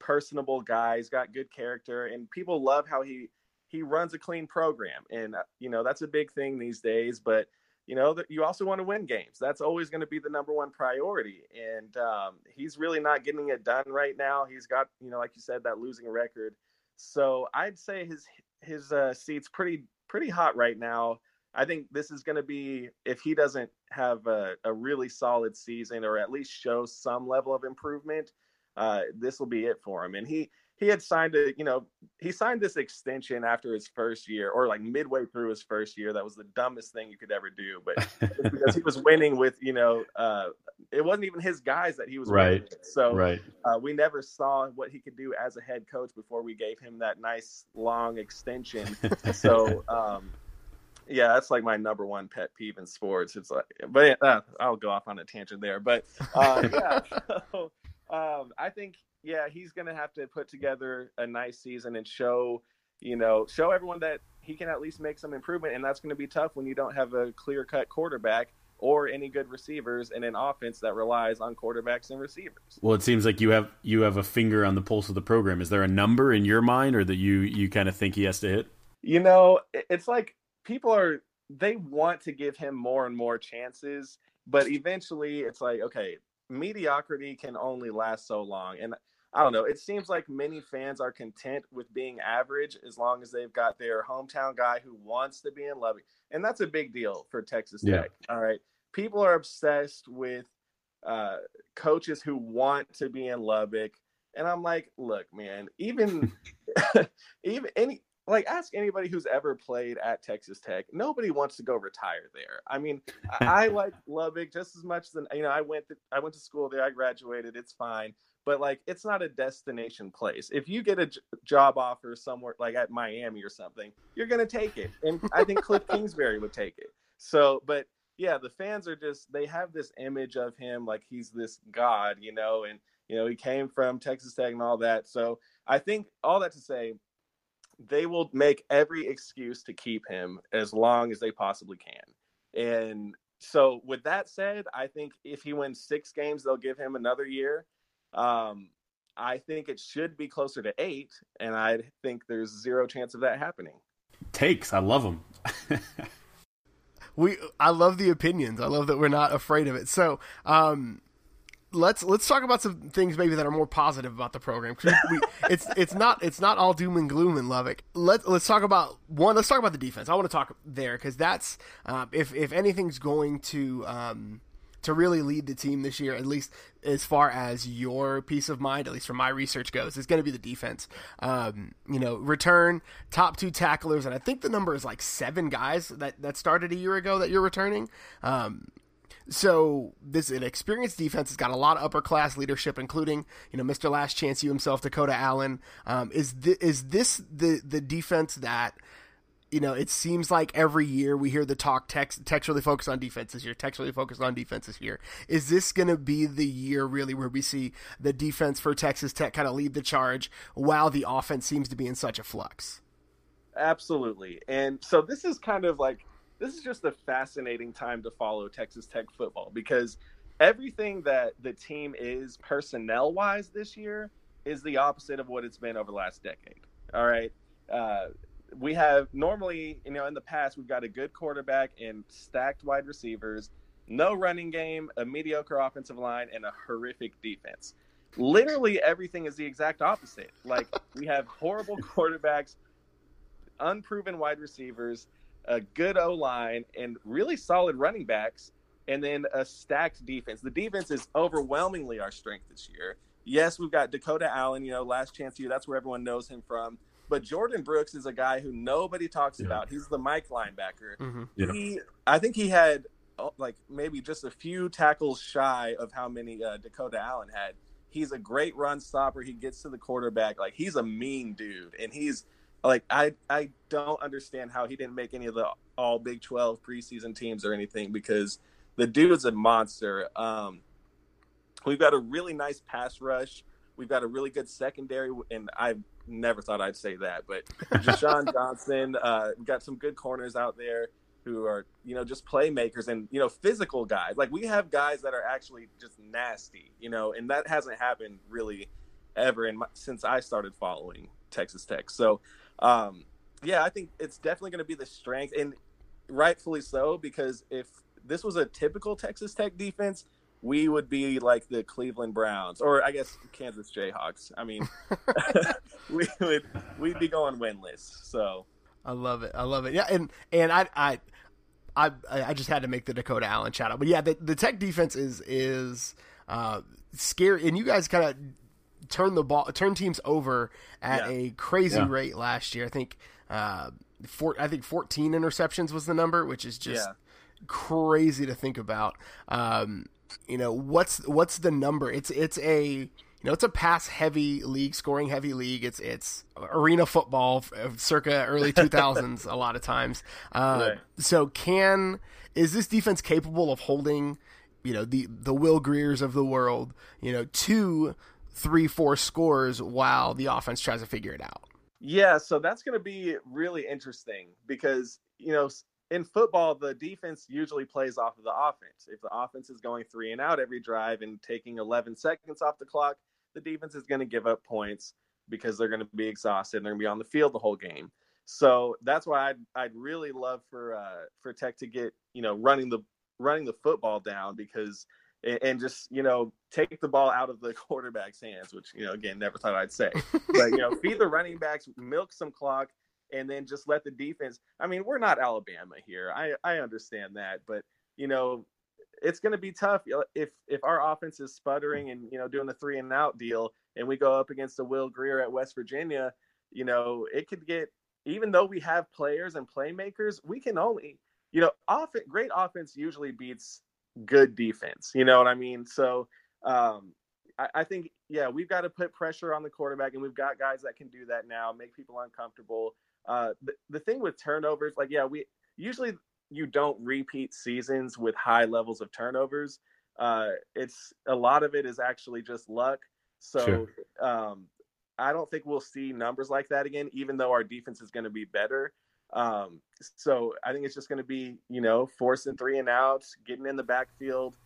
Speaker 3: personable guy. He's got good character and people love how he he runs a clean program. And uh, you know, that's a big thing these days, but you know, that you also want to win games. That's always going to be the number one priority. And um, he's really not getting it done right now. He's got, you know, like you said, that losing record. So I'd say his his uh, seat's pretty pretty hot right now. I think this is going to be if he doesn't have a, a, really solid season or at least show some level of improvement, uh, this will be it for him. And he he had signed a you know he signed this extension after his first year or like midway through his first year. That was the dumbest thing you could ever do, but because he was winning with you know uh, it wasn't even his guys that he was
Speaker 2: right.
Speaker 3: So
Speaker 2: right.
Speaker 3: Uh, we never saw what he could do as a head coach before we gave him that nice long extension. so. Um, yeah, that's like my number one pet peeve in sports. It's like, but uh, I'll go off on a tangent there. But uh, yeah, so, um, I think yeah, he's gonna have to put together a nice season and show, you know, show everyone that he can at least make some improvement, and that's going to be tough when you don't have a clear cut quarterback or any good receivers in an offense that relies on quarterbacks and receivers.
Speaker 2: Well, it seems like you have you have a finger on the pulse of the program. Is there a number in your mind, or that you you kind of think he has to hit?
Speaker 3: You know, it's like people are they want to give him more and more chances, but eventually it's like, okay, mediocrity can only last so long. And I don't know, it seems like many fans are content with being average as long as they've got their hometown guy who wants to be in Lubbock. And that's a big deal for Texas Tech. All right. People are obsessed with uh, coaches who want to be in Lubbock. And I'm like, look, man, even even any like ask anybody who's ever played at Texas Tech. Nobody wants to go retire there. I mean, I, I like Lubbock just as much as you know. I went to, I went to school there. I graduated. It's fine, but like it's not a destination place. If you get a j- job offer somewhere like at Miami or something, you're gonna take it. And I think Cliff Kingsbury would take it. So, but yeah, the fans are just they have this image of him like he's this god, you know, and you know he came from Texas Tech and all that. So I think all that to say they will make every excuse to keep him as long as they possibly can. And so, with that said, I think if he wins six games, they'll give him another year. Um, I think it should be closer to eight, and I think there's zero chance of that happening.
Speaker 2: Takes, I love them.
Speaker 1: we, I love the opinions. I love that we're not afraid of it. So, um, let's let's talk about some things maybe that are more positive about the program. We, it's it's not it's not all doom and gloom in Lubbock. Let let's talk about one. Let's talk about the defense. I want to talk there because that's uh, if if anything's going to. Um, to really lead the team this year, at least as far as your peace of mind, at least from my research goes, is going to be the defense. Um, you know, return top two tacklers, and I think the number is like seven guys that that started a year ago that you're returning. Um, so this an experienced defense has got a lot of upper class leadership, including you know Mr. Last Chance you himself, Dakota Allen. Um, is th- is this the the defense that you know, it seems like every year we hear the talk Tech's really focused on defense this year. Really focused on defense this year. Is this going to be the year really where we see the defense for Texas Tech kind of lead the charge while the offense seems to be in such a flux?
Speaker 3: Absolutely. And so this is kind of like this is just a fascinating time to follow Texas Tech football because everything that the team is personnel wise this year is the opposite of what it's been over the last decade. All right. Uh, we have normally, you know, in the past, we've got a good quarterback and stacked wide receivers, no running game, a mediocre offensive line, and a horrific defense. Literally everything is the exact opposite. Like we have horrible quarterbacks, unproven wide receivers, a good O line, and really solid running backs, and then a stacked defense. The defense is overwhelmingly our strength this year. Yes, we've got Dakota Allen, you know, last chance you. That's where everyone knows him from. But Jordan Brooks is a guy who nobody talks yeah. about. He's the Mike linebacker. Mm-hmm. Yeah. He, I think he had oh, like maybe just a few tackles shy of how many uh, Dakota Allen had. He's a great run stopper. He gets to the quarterback. Like he's a mean dude, and he's like I I don't understand how he didn't make any of the all Big 12 preseason teams or anything because the dude's a monster. Um, we've got a really nice pass rush. We've got a really good secondary, and I never thought I'd say that, but Jah'Shawn Johnson, uh, got some good corners out there who are you know just playmakers and you know physical guys. Like we have guys that are actually just nasty, you know, and that hasn't happened really ever in my, since I started following Texas Tech. So um, yeah, I think it's definitely going to be the strength. And rightfully so because if this was a typical Texas Tech defense, we would be like the Cleveland Browns, or I guess Kansas Jayhawks. I mean, we would we'd be going winless. So
Speaker 1: I love it. I love it. Yeah, and and I I I I just had to make the Dakota Allen shout out. But yeah, the the Tech defense is is uh, scary, and you guys kind of turn the ball turn teams over at yeah. a crazy yeah. rate last year. I think uh, four, I think 14 interceptions was the number, which is just yeah. crazy to think about. Um, you know what's what's the number? It's it's a you know it's a pass heavy league, scoring heavy league. It's it's arena football, circa early two thousands. a lot of times. Uh, right. So can is this defense capable of holding? You know the the Will Griers of the world. You know two, three, four scores while the offense tries to figure it out.
Speaker 3: Yeah, so that's going to be really interesting because you know in football, the defense usually plays off of the offense. If the offense is going three and out every drive and taking 11 seconds off the clock, the defense is going to give up points because they're going to be exhausted and they're going to be on the field the whole game. So that's why I'd, I'd really love for uh, for Tech to get you know running the running the football down because and just you know take the ball out of the quarterback's hands, which you know again never thought I'd say, but you know feed the running backs, milk some clock, and then just let the defense. I mean, we're not Alabama here. I I understand that, but you know, it's going to be tough if if our offense is sputtering and you know doing the three and out deal, and we go up against a Will Grier at West Virginia. You know, it could get even though we have players and playmakers, we can only you know, off great offense usually beats good defense. You know what I mean? So um, I, I think yeah, we've got to put pressure on the quarterback, and we've got guys that can do that now, make people uncomfortable. Uh, the, the thing with turnovers, like, yeah, we usually you don't repeat seasons with high levels of turnovers. Uh, it's a lot of it is actually just luck. So sure. um, I don't think we'll see numbers like that again, even though our defense is going to be better. Um, so I think it's just going to be, you know, forcing three and outs, getting in the backfield,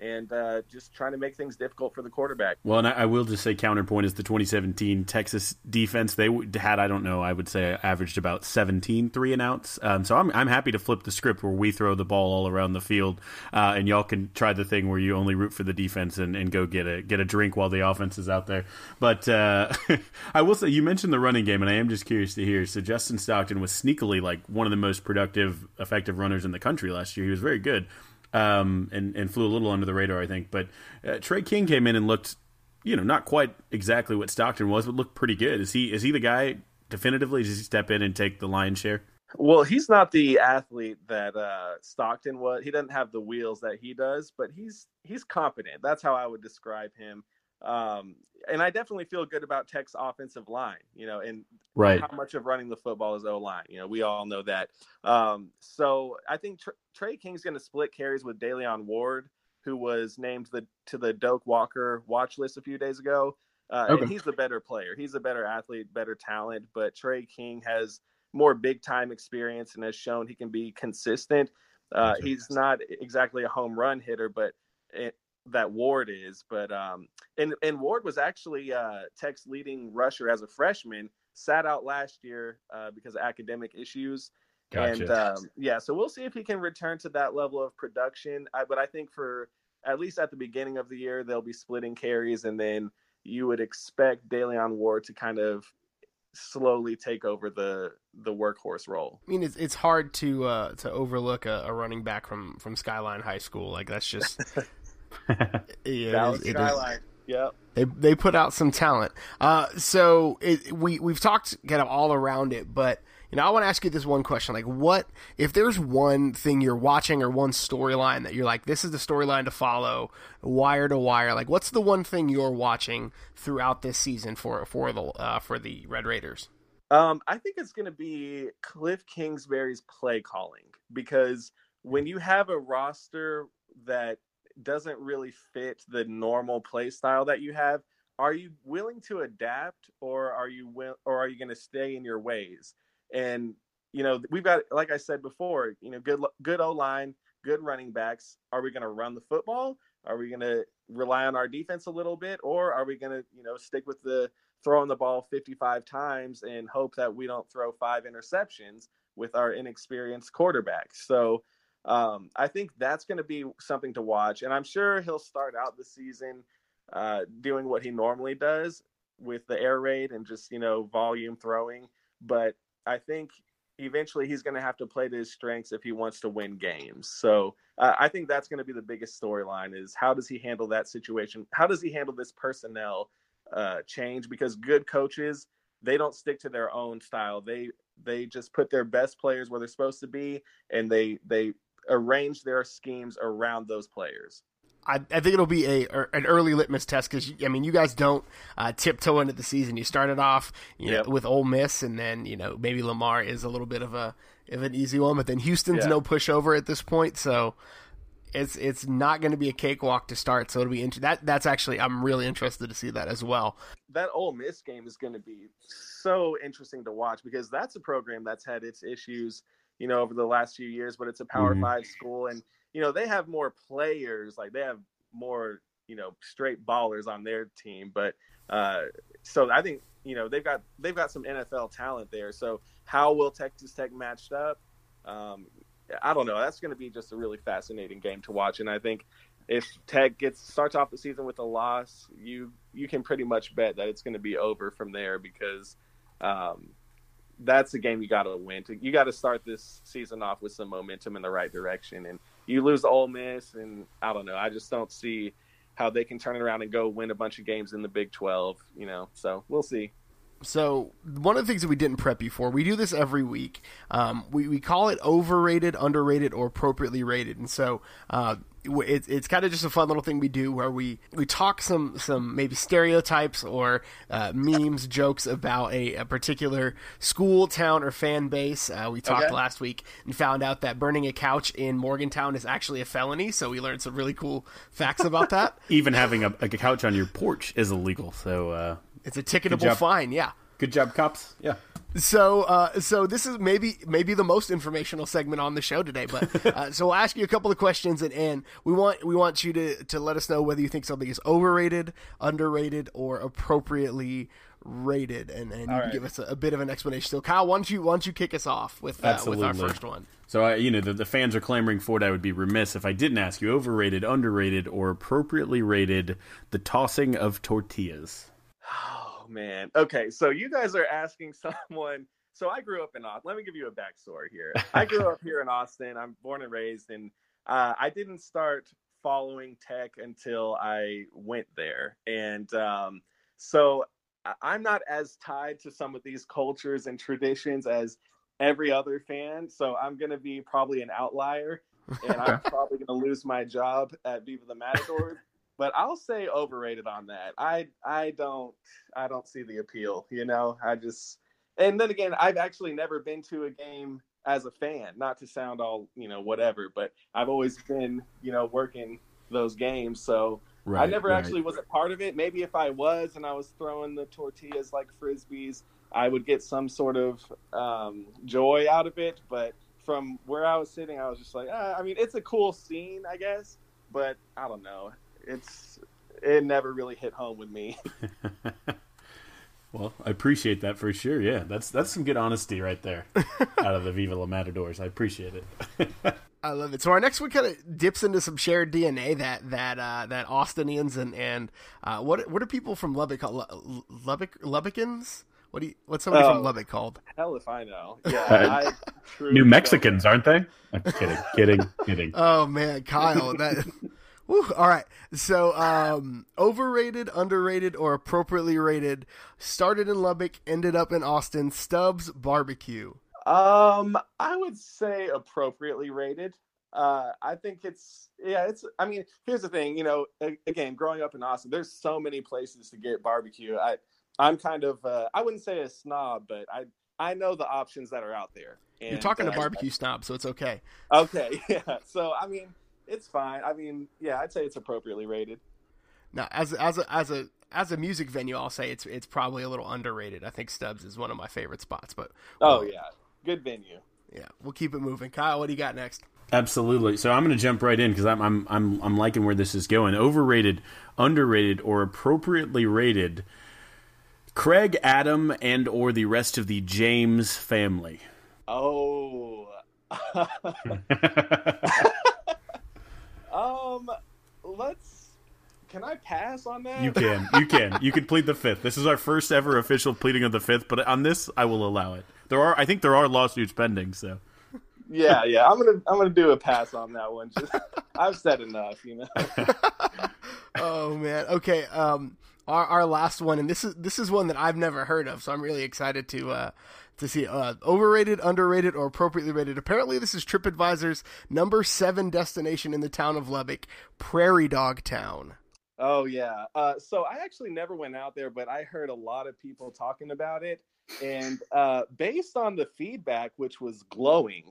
Speaker 3: and uh, just trying to make things difficult for the quarterback.
Speaker 2: Well, and I, I, will just say counterpoint is the 2017 Texas defense. They had, I don't know, I would say averaged about 17 three and outs. Um, so I'm, I'm happy to flip the script where we throw the ball all around the field, uh, and y'all can try the thing where you only root for the defense and, and go get a get a drink while the offense is out there. But uh, I will say you mentioned the running game, and I am just curious to hear. So Justin Stockton was sneakily like one of the most productive, effective runners in the country last year. He was very good um, and and flew a little under the radar, I think. But uh, Tre King came in and looked, you know, not quite exactly what Stockton was, but looked pretty good. Is he is he the guy definitively? Does he step in and take the lion's share?
Speaker 3: Well, he's not the athlete that uh, Stockton was. He doesn't have the wheels that he does, but he's he's competent. That's how I would describe him. Um, and I definitely feel good about Tech's offensive line, you know, and
Speaker 2: right.
Speaker 3: how much of running the football is O line. You know, we all know that. Um, so I think Tr- Tre King's going to split carries with Da'Leon Ward, who was named the to the Doak Walker watch list a few days ago. Uh, okay. And he's the better player. He's a better athlete, better talent. But Tre King has more big time experience and has shown he can be consistent. Uh, he's not exactly a home run hitter, but it, that Ward is, but um, and and Ward was actually uh, Tech's leading rusher as a freshman. Sat out last year uh, because of academic issues, gotcha. and um, yeah, so we'll see if he can return to that level of production. I, but I think for at least at the beginning of the year, they'll be splitting carries, and then you would expect Da'Leon Ward to kind of slowly take over the the workhorse role.
Speaker 1: I mean, it's it's hard to uh, to overlook a, a running back from from Skyline High School. Like that's just
Speaker 3: yeah, Dallas it, Skyline. Yep.
Speaker 1: They they put out some talent. Uh, so it, we we've talked kind of all around it, but you know, I want to ask you this one question: like, what if there's one thing you're watching or one storyline that you're like, this is the storyline to follow, wire to wire? Like, what's the one thing you're watching throughout this season for for the uh, for the Red Raiders?
Speaker 3: Um, I think it's going to be Cliff Kingsbury's play calling because when you have a roster that doesn't really fit the normal play style that you have are you willing to adapt or are you will or are you going to stay in your ways? And you know we've got like i said before you know good good o line good running backs. Are we going to run the football? Are we going to rely on our defense a little bit or are we going to you know stick with the throwing the ball 55 times and hope that we don't throw five interceptions with our inexperienced quarterback. So um, I think that's going to be something to watch. And I'm sure he'll start out the season uh, doing what he normally does with the air raid and just, you know, volume throwing. But I think eventually he's going to have to play to his strengths if he wants to win games. So uh, I think that's going to be the biggest storyline is how does he handle that situation? How does he handle this personnel uh, change? Because good coaches, they don't stick to their own style. They they just put their best players where they're supposed to be, and they they arrange their schemes around those players.
Speaker 1: I, I, think it'll be a an early litmus test because I mean you guys don't uh, tiptoe into the season. You started off you yep. know with Ole Miss, and then you know maybe Lamar is a little bit of a of an easy one, but then Houston's yeah. no pushover at this point, so it's it's not going to be a cakewalk to start. So it'll be inter- that that's actually I'm really interested to see that as well.
Speaker 3: That Ole Miss game is going to be so interesting to watch because that's a program that's had its issues, you know, over the last few years, but it's a Power mm-hmm. Five school and you know, they have more players, like they have more, you know, straight ballers on their team. But uh, so I think, you know, they've got they've got some NFL talent there. So how will Texas Tech matched up? Um, I don't know. That's going to be just a really fascinating game to watch. And I think if Tech gets starts off the season with a loss, you you can pretty much bet that it's going to be over from there because um, that's a game you got to win. You got to start this season off with some momentum in the right direction. And you lose Ole Miss, and I don't know. I just don't see how they can turn it around and go win a bunch of games in the Big Twelve. You know, so we'll see.
Speaker 1: So one of the things that we didn't prep you for, we do this every week. Um, we we call it overrated, underrated, or appropriately rated, and so uh, it's it's kind of just a fun little thing we do where we we talk some some maybe stereotypes or uh, memes, jokes about a, a, particular school, town, or fan base. Uh, we talked okay. last week and found out that burning a couch in Morgantown is actually a felony. So we learned some really cool facts about that.
Speaker 2: Even having a, a couch on your porch is illegal. So uh,
Speaker 1: it's a ticketable fine. Yeah.
Speaker 2: Good job, cops. Yeah.
Speaker 1: So, uh, so this is maybe maybe the most informational segment on the show today. But uh, so we'll ask you a couple of questions, and, and we want we want you to to let us know whether you think something is overrated, underrated, or appropriately rated, and, and you right. give us a, a, bit of an explanation. So, Kyle, why don't you why don't you kick us off with uh, with our first one?
Speaker 2: So, I, you know, the, the fans are clamoring for it. I would be remiss if I didn't ask you overrated, underrated, or appropriately rated the tossing of tortillas
Speaker 3: man. Okay, so you guys are asking someone. So I grew up in Austin. Let me give you a backstory here. I grew up here in Austin. I'm born and raised, and uh, I didn't start following tech until I went there. And um, so I'm not as tied to some of these cultures and traditions as every other fan. So I'm going to be probably an outlier, and I'm probably going to lose my job at Viva the Matadors but I'll say overrated on that. I I don't I don't see the appeal. You know, I just and then again, I've actually never been to a game as a fan. Not to sound all you know whatever, but I've always been you know working those games, so right, I never right. actually was a part of it. Maybe if I was and I was throwing the tortillas like frisbees, I would get some sort of um, joy out of it. But from where I was sitting, I was just like, ah, I mean, it's a cool scene, I guess, but I don't know it's it never really hit home with me.
Speaker 2: well, I appreciate that for sure. Yeah, that's that's some good honesty right there out of the Viva La Matadors. I appreciate it.
Speaker 1: I love it. So our next one kind of dips into some shared DNA that that uh, that Austinians and and uh, what what are people from Lubbock called? Lubbock Lubbockans? What do you, what's somebody from oh, Lubbock called?
Speaker 3: Hell if I know. Yeah,
Speaker 2: I New Mexicans, aren't they? I'm kidding, kidding, kidding.
Speaker 1: Oh man, Kyle, that All right. So, um, overrated, underrated, or appropriately rated. Started in Lubbock, ended up in Austin. Stubbs Barbecue.
Speaker 3: Um, I would say appropriately rated. Uh, I think it's yeah. It's. I mean, here's the thing. You know, again, growing up in Austin, there's so many places to get barbecue. I, I'm kind of. Uh, I wouldn't say a snob, but I I know the options that are out there.
Speaker 1: And, You're talking uh, to barbecue snob, so it's okay.
Speaker 3: Okay, yeah. So I mean, it's fine. I mean, yeah, I'd say it's appropriately rated.
Speaker 1: Now, as as a, as a as a music venue, I'll say it's it's probably a little underrated. I think Stubb's is one of my favorite spots, but
Speaker 3: oh yeah, good venue.
Speaker 1: Yeah, we'll keep it moving. Kyle, what do you got next?
Speaker 2: Absolutely. So I'm going to jump right in because I'm I'm I'm I'm liking where this is going. Overrated, underrated, or appropriately rated. Craig, Adam, and or the rest of the James family.
Speaker 3: Oh. um, let's. Can I pass on that?
Speaker 2: You can, you can, you can plead the fifth. This is our first ever official pleading of the fifth, but on this, I will allow it. There are, I think, there are lawsuits pending. So,
Speaker 3: yeah, yeah, I'm gonna, I'm gonna do a pass on that one. Just, I've said enough, you know.
Speaker 1: oh man. Okay. Um, our our last one, and this is this is one that I've never heard of, so I'm really excited to uh to see uh, overrated, underrated, or appropriately rated. Apparently, this is TripAdvisor's number seven destination in the town of Lubbock, Prairie Dog Town.
Speaker 3: Oh yeah. Uh, so I actually never went out there, but I heard a lot of people talking about it, and uh, based on the feedback, which was glowing,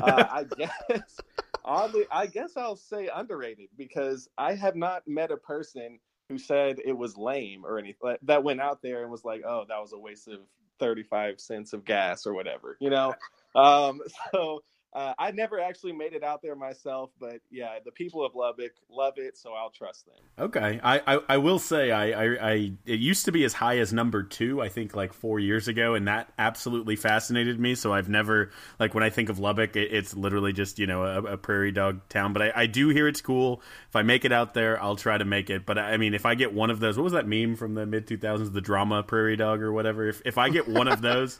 Speaker 3: uh, I guess oddly, I guess I'll say underrated because I have not met a person who said it was lame or anything that went out there and was like, "Oh, that was a waste of 35 cents of gas or whatever," you know. Um, so uh, I never actually made it out there myself, but yeah, the people of Lubbock love it, so I'll trust them.
Speaker 2: Okay, I I, I will say I, I, I it used to be as high as number two, I think like four years ago, and that absolutely fascinated me. So I've never like when I think of Lubbock, it, it's literally just you know a, a, prairie dog town. But I, I do hear it's cool. If I make it out there, I'll try to make it. But I mean, if I get one of those, what was that meme from the mid two thousands, the drama prairie dog or whatever? If if I get one of those,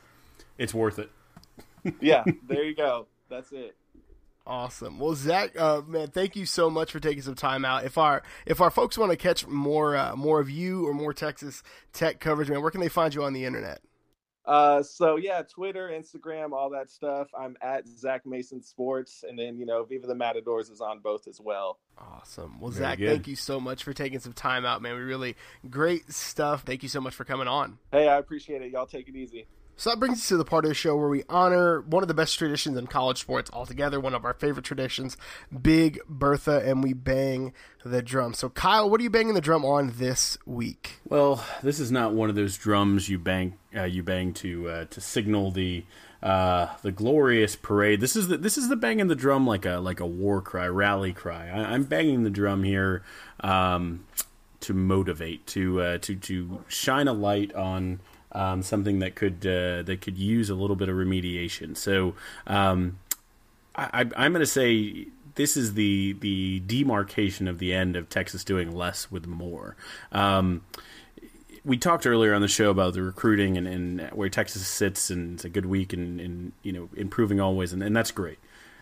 Speaker 2: it's worth it.
Speaker 3: yeah, there you go that's it.
Speaker 1: Awesome. Well, Zach, uh, man, thank you so much for taking some time out. If our if our folks want to catch more uh, more of you or more Texas Tech coverage, man, where can they find you on the internet?
Speaker 3: Uh, so yeah, Twitter, Instagram, all that stuff. I'm at Zach Mason Sports, and then you know, Viva the Matadors is on both as well.
Speaker 1: Awesome. Well, Very Zach, good. thank you so much for taking some time out, man. We really great stuff. Thank you so much for coming on.
Speaker 3: Hey, I appreciate it. Y'all take it easy.
Speaker 1: So that brings us to the part of the show where we honor one of the best traditions in college sports altogether, one of our favorite traditions, Big Bertha, and we bang the drum. So, Kyle, what are you banging the drum on this week?
Speaker 2: Well, this is not one of those drums you bang uh, you bang to uh, to signal the uh, the glorious parade. This is the this is the banging the drum like a like a war cry, rally cry. I, am banging the drum here um, to motivate, to uh, to to shine a light on um, something that could uh, that could use a little bit of remediation. So um, I, am going to say this is the the demarcation of the end of Texas doing less with more. Um, we talked earlier on the show about the recruiting and, and where Texas sits, and it's a good week, and, and you know improving always, and, and that's great.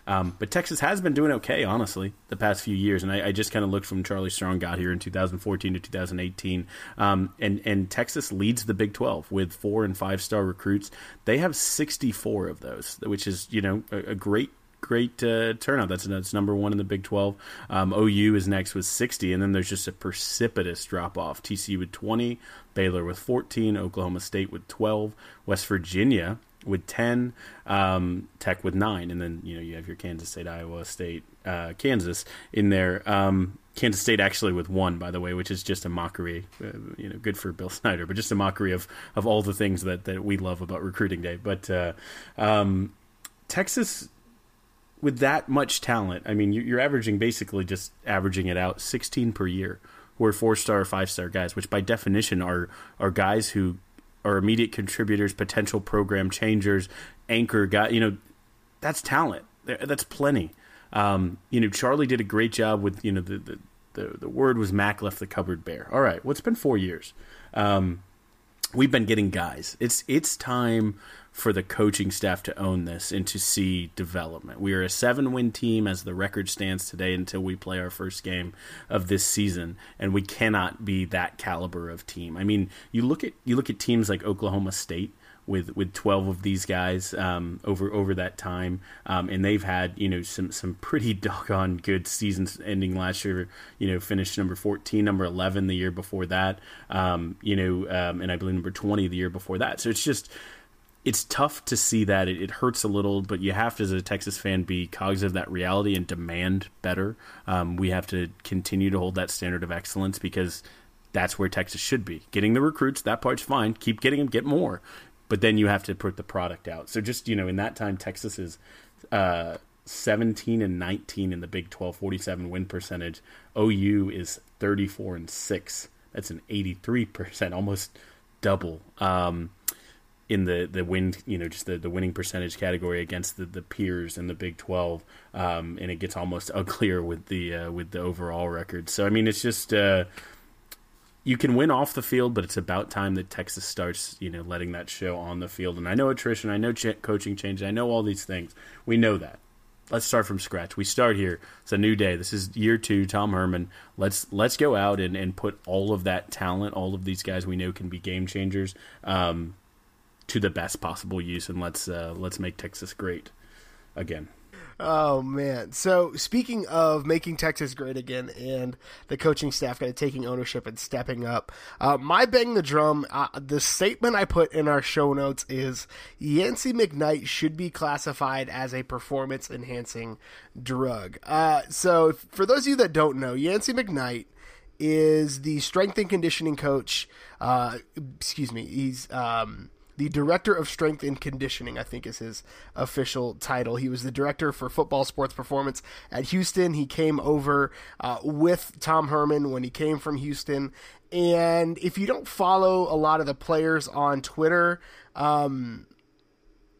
Speaker 2: Um, but Texas has been doing okay, honestly, the past few years. And I, I just kind of looked from Charlie Strong got here in 2014 to 2018, um, and and Texas leads the Big 12 with four and five star recruits. They have 64 of those, which is you know a, a great great uh, turnout. That's that's number one in the Big Twelve. Um, OU is next with sixty, and then there's just a precipitous drop off. TCU with twenty, Baylor with fourteen, Oklahoma State with twelve, West Virginia with 10, um, Tech with 9, and then you know you have your Kansas State, Iowa State, uh, Kansas in there. Um, Kansas State actually with one, by the way, which is just a mockery. Uh, you know, good for Bill Snyder, but just a mockery of of all the things that that we love about recruiting day. But uh, um, Texas. With that much talent, I mean, you're averaging basically just averaging it out 16 per year who are four star, or five star guys, which by definition are are guys who are immediate contributors, potential program changers, anchor guy. You know, that's talent. That's plenty. Um, you know, Charlie did a great job with you know the, the the the word was Mack left the cupboard bare. All right, well, it's been four years. Um, we've been getting guys. It's it's time for the coaching staff to own this and to see development. We are a seven win team as the record stands today until we play our first game of this season, and we cannot be that caliber of team. I mean, you look at you look at teams like Oklahoma State with with 12 of these guys um, over over that time, um, and they've had you know some some pretty doggone good seasons ending last year. You know, finished number 14, number 11 the year before that. Um, you know, um, and I believe number 20 the year before that. So it's just it's tough to see that it, it, hurts a little, but you have to, as a Texas fan, be cognizant of that reality and demand better. Um, we have to continue to hold that standard of excellence because that's where Texas should be. Getting the recruits, that part's fine. Keep getting them, get more, but then you have to put the product out. So just you know, in that time, Texas is. Uh, 17 and 19 in the Big 12, 47 win percentage. OU is 34 and 6. That's an 83%, almost double. Um, in the the win you know just the, the winning percentage category against the, the peers in the Big Twelve, um, and it gets almost uglier with the uh, with the overall record. So I mean, it's just uh, you can win off the field, but it's about time that Texas starts you know letting that show on the field. And I know attrition, I know ch- coaching changes, I know all these things. We know that. Let's start from scratch. We start here. It's a new day. This is year two. Tom Herman. Let's let's go out and, and put all of that talent, all of these guys we know can be game changers. Um, to the best possible use, and let's uh, let's make Texas great again.
Speaker 1: Oh man! So speaking of making Texas great again, and the coaching staff kind of taking ownership and stepping up, uh, my bang the drum. Uh, the statement I put in our show notes is Yancy McKnight should be classified as a performance enhancing drug. Uh, so for those of you that don't know, Yancy McKnight is the strength and conditioning coach. Uh, excuse me, he's um, the director of strength and conditioning, I think is his official title. He was the director for football sports performance at Houston. He came over uh, with Tom Herman when he came from Houston. And if you don't follow a lot of the players on Twitter, um,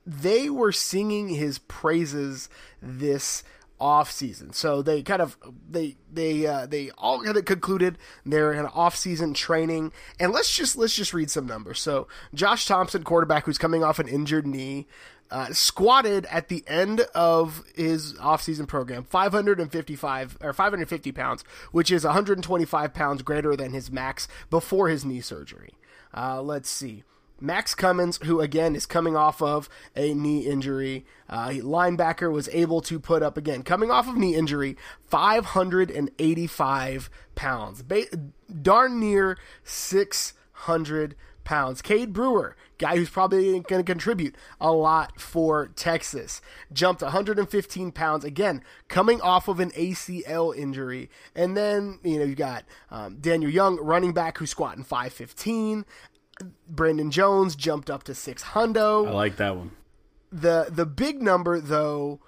Speaker 1: they were singing his praises this off season. So they kind of they they uh, they all kind of concluded their kind of off season training. And let's just let's just read some numbers. So Josh Thompson, quarterback who's coming off an injured knee, uh, squatted at the end of his off-season program 555 or 550 pounds, which is 125 pounds greater than his max before his knee surgery. Uh, let's see. Max Cummins, who again is coming off of a knee injury, uh, linebacker was able to put up again, coming off of knee injury, 585 pounds, ba- darn near 600 pounds. Cade Brewer, guy who's probably going to contribute a lot for Texas, jumped 115 pounds again, coming off of an ACL injury. And then you know you got um, Daniel Young, running back, who's squatting 515. Brandon Jones jumped up to six hundo.
Speaker 2: I like that one.
Speaker 1: The the big number though,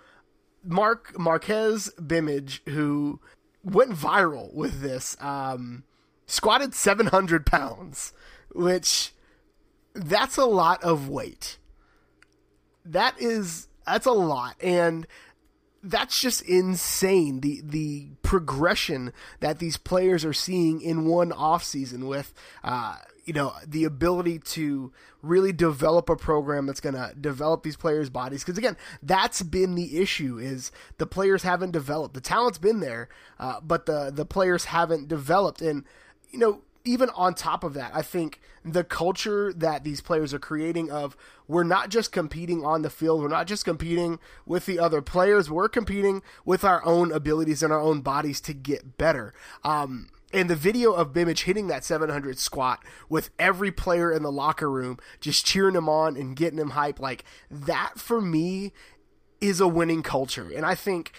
Speaker 1: Mark Marqez Bimage, who went viral with this, um, squatted seven hundred pounds, which that's a lot of weight. That is that's a lot, and that's just insane. The the progression that these players are seeing in one off season with. Uh, you know the ability to really develop a program that's going to develop these players bodies. Because again that's been the issue is the players haven't developed. The talent's been there uh, but the the players haven't developed. And you know even on top of that i think the culture that these players are creating of we're not just competing on the field we're not just competing with the other players we're competing with our own abilities and our own bodies to get better. Um, and the video of Bimage hitting that 700 squat with every player in the locker room just cheering him on and getting him hype, like that for me is a winning culture. And I think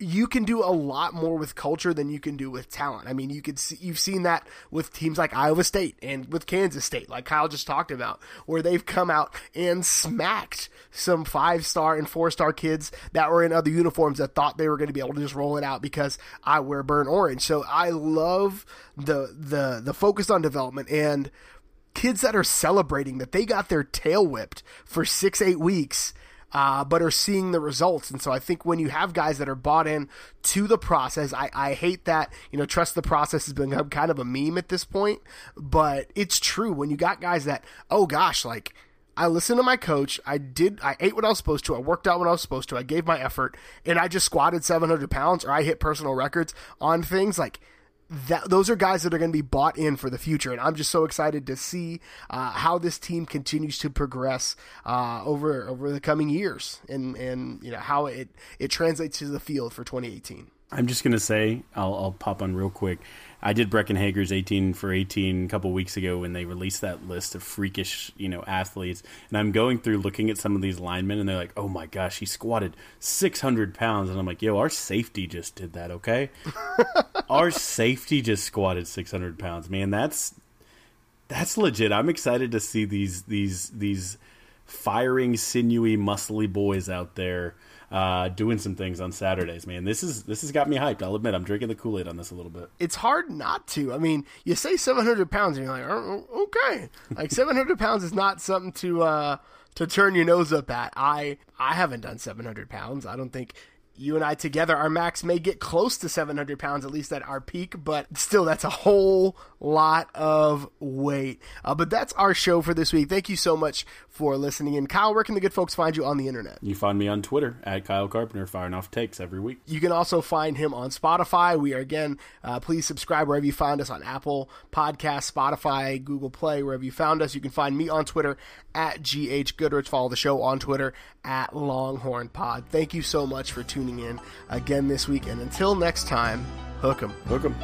Speaker 1: you can do a lot more with culture than you can do with talent. I mean, you could see, you've seen that with teams like Iowa State and with Kansas State, like Kyle just talked about, where they've come out and smacked some five star and four star kids that were in other uniforms that thought they were going to be able to just roll it out because I wear burnt orange. So I love the the the focus on development and kids that are celebrating that they got their tail whipped for six eight weeks uh, but are seeing the results. And so I think when you have guys that are bought in to the process, I, I hate that, you know, trust the process has become kind of a meme at this point, but it's true when you got guys that, oh gosh, like, I listened to my coach. I did. I ate what I was supposed to. I worked out what I was supposed to. I gave my effort, and I just squatted 700 pounds, or I hit personal records on things like that those are guys that are going to be bought in for the future, and I'm just so excited to see uh, how this team continues to progress uh, over over the coming years, and and you know how it it translates to the field for 2018.
Speaker 2: I'm just gonna say I'll, I'll pop on real quick. I did Breckyn Hager's 18 for 18 a couple weeks ago when they released that list of freakish, you know, athletes. And I'm going through looking at some of these linemen, and they're like, "Oh my gosh, he squatted 600 pounds," and I'm like, "Yo, our safety just did that, okay? our safety just squatted 600 pounds, man. That's that's legit. I'm excited to see these these these firing, sinewy, muscly boys out there." Uh, doing some things on Saturdays. Man, this is this has got me hyped. I'll admit I'm drinking the Kool Aid on this a little bit.
Speaker 1: It's hard not to. I mean, you say 700 pounds, and you're like, oh, okay, like 700 pounds is not something to uh, to turn your nose up at. I I haven't done 700 pounds. I don't think you and I together, our max may get close to 700 pounds, at least at our peak, but still, that's a whole lot of weight. Uh, but that's our show for this week. Thank you so much for listening. And Kyle, where can the good folks find you on the internet?
Speaker 2: You find me on Twitter at Kyle Carpenter, firing off takes every week.
Speaker 1: You can also find him on Spotify. We are again, uh, please subscribe wherever you find us on Apple Podcast, Spotify, Google Play, wherever you found us. You can find me on Twitter at GH Goodrich. Follow the show on Twitter at Longhorn Pod. Thank you so much for tuning in again this week. And until next time, hook 'em.
Speaker 2: Hook 'em.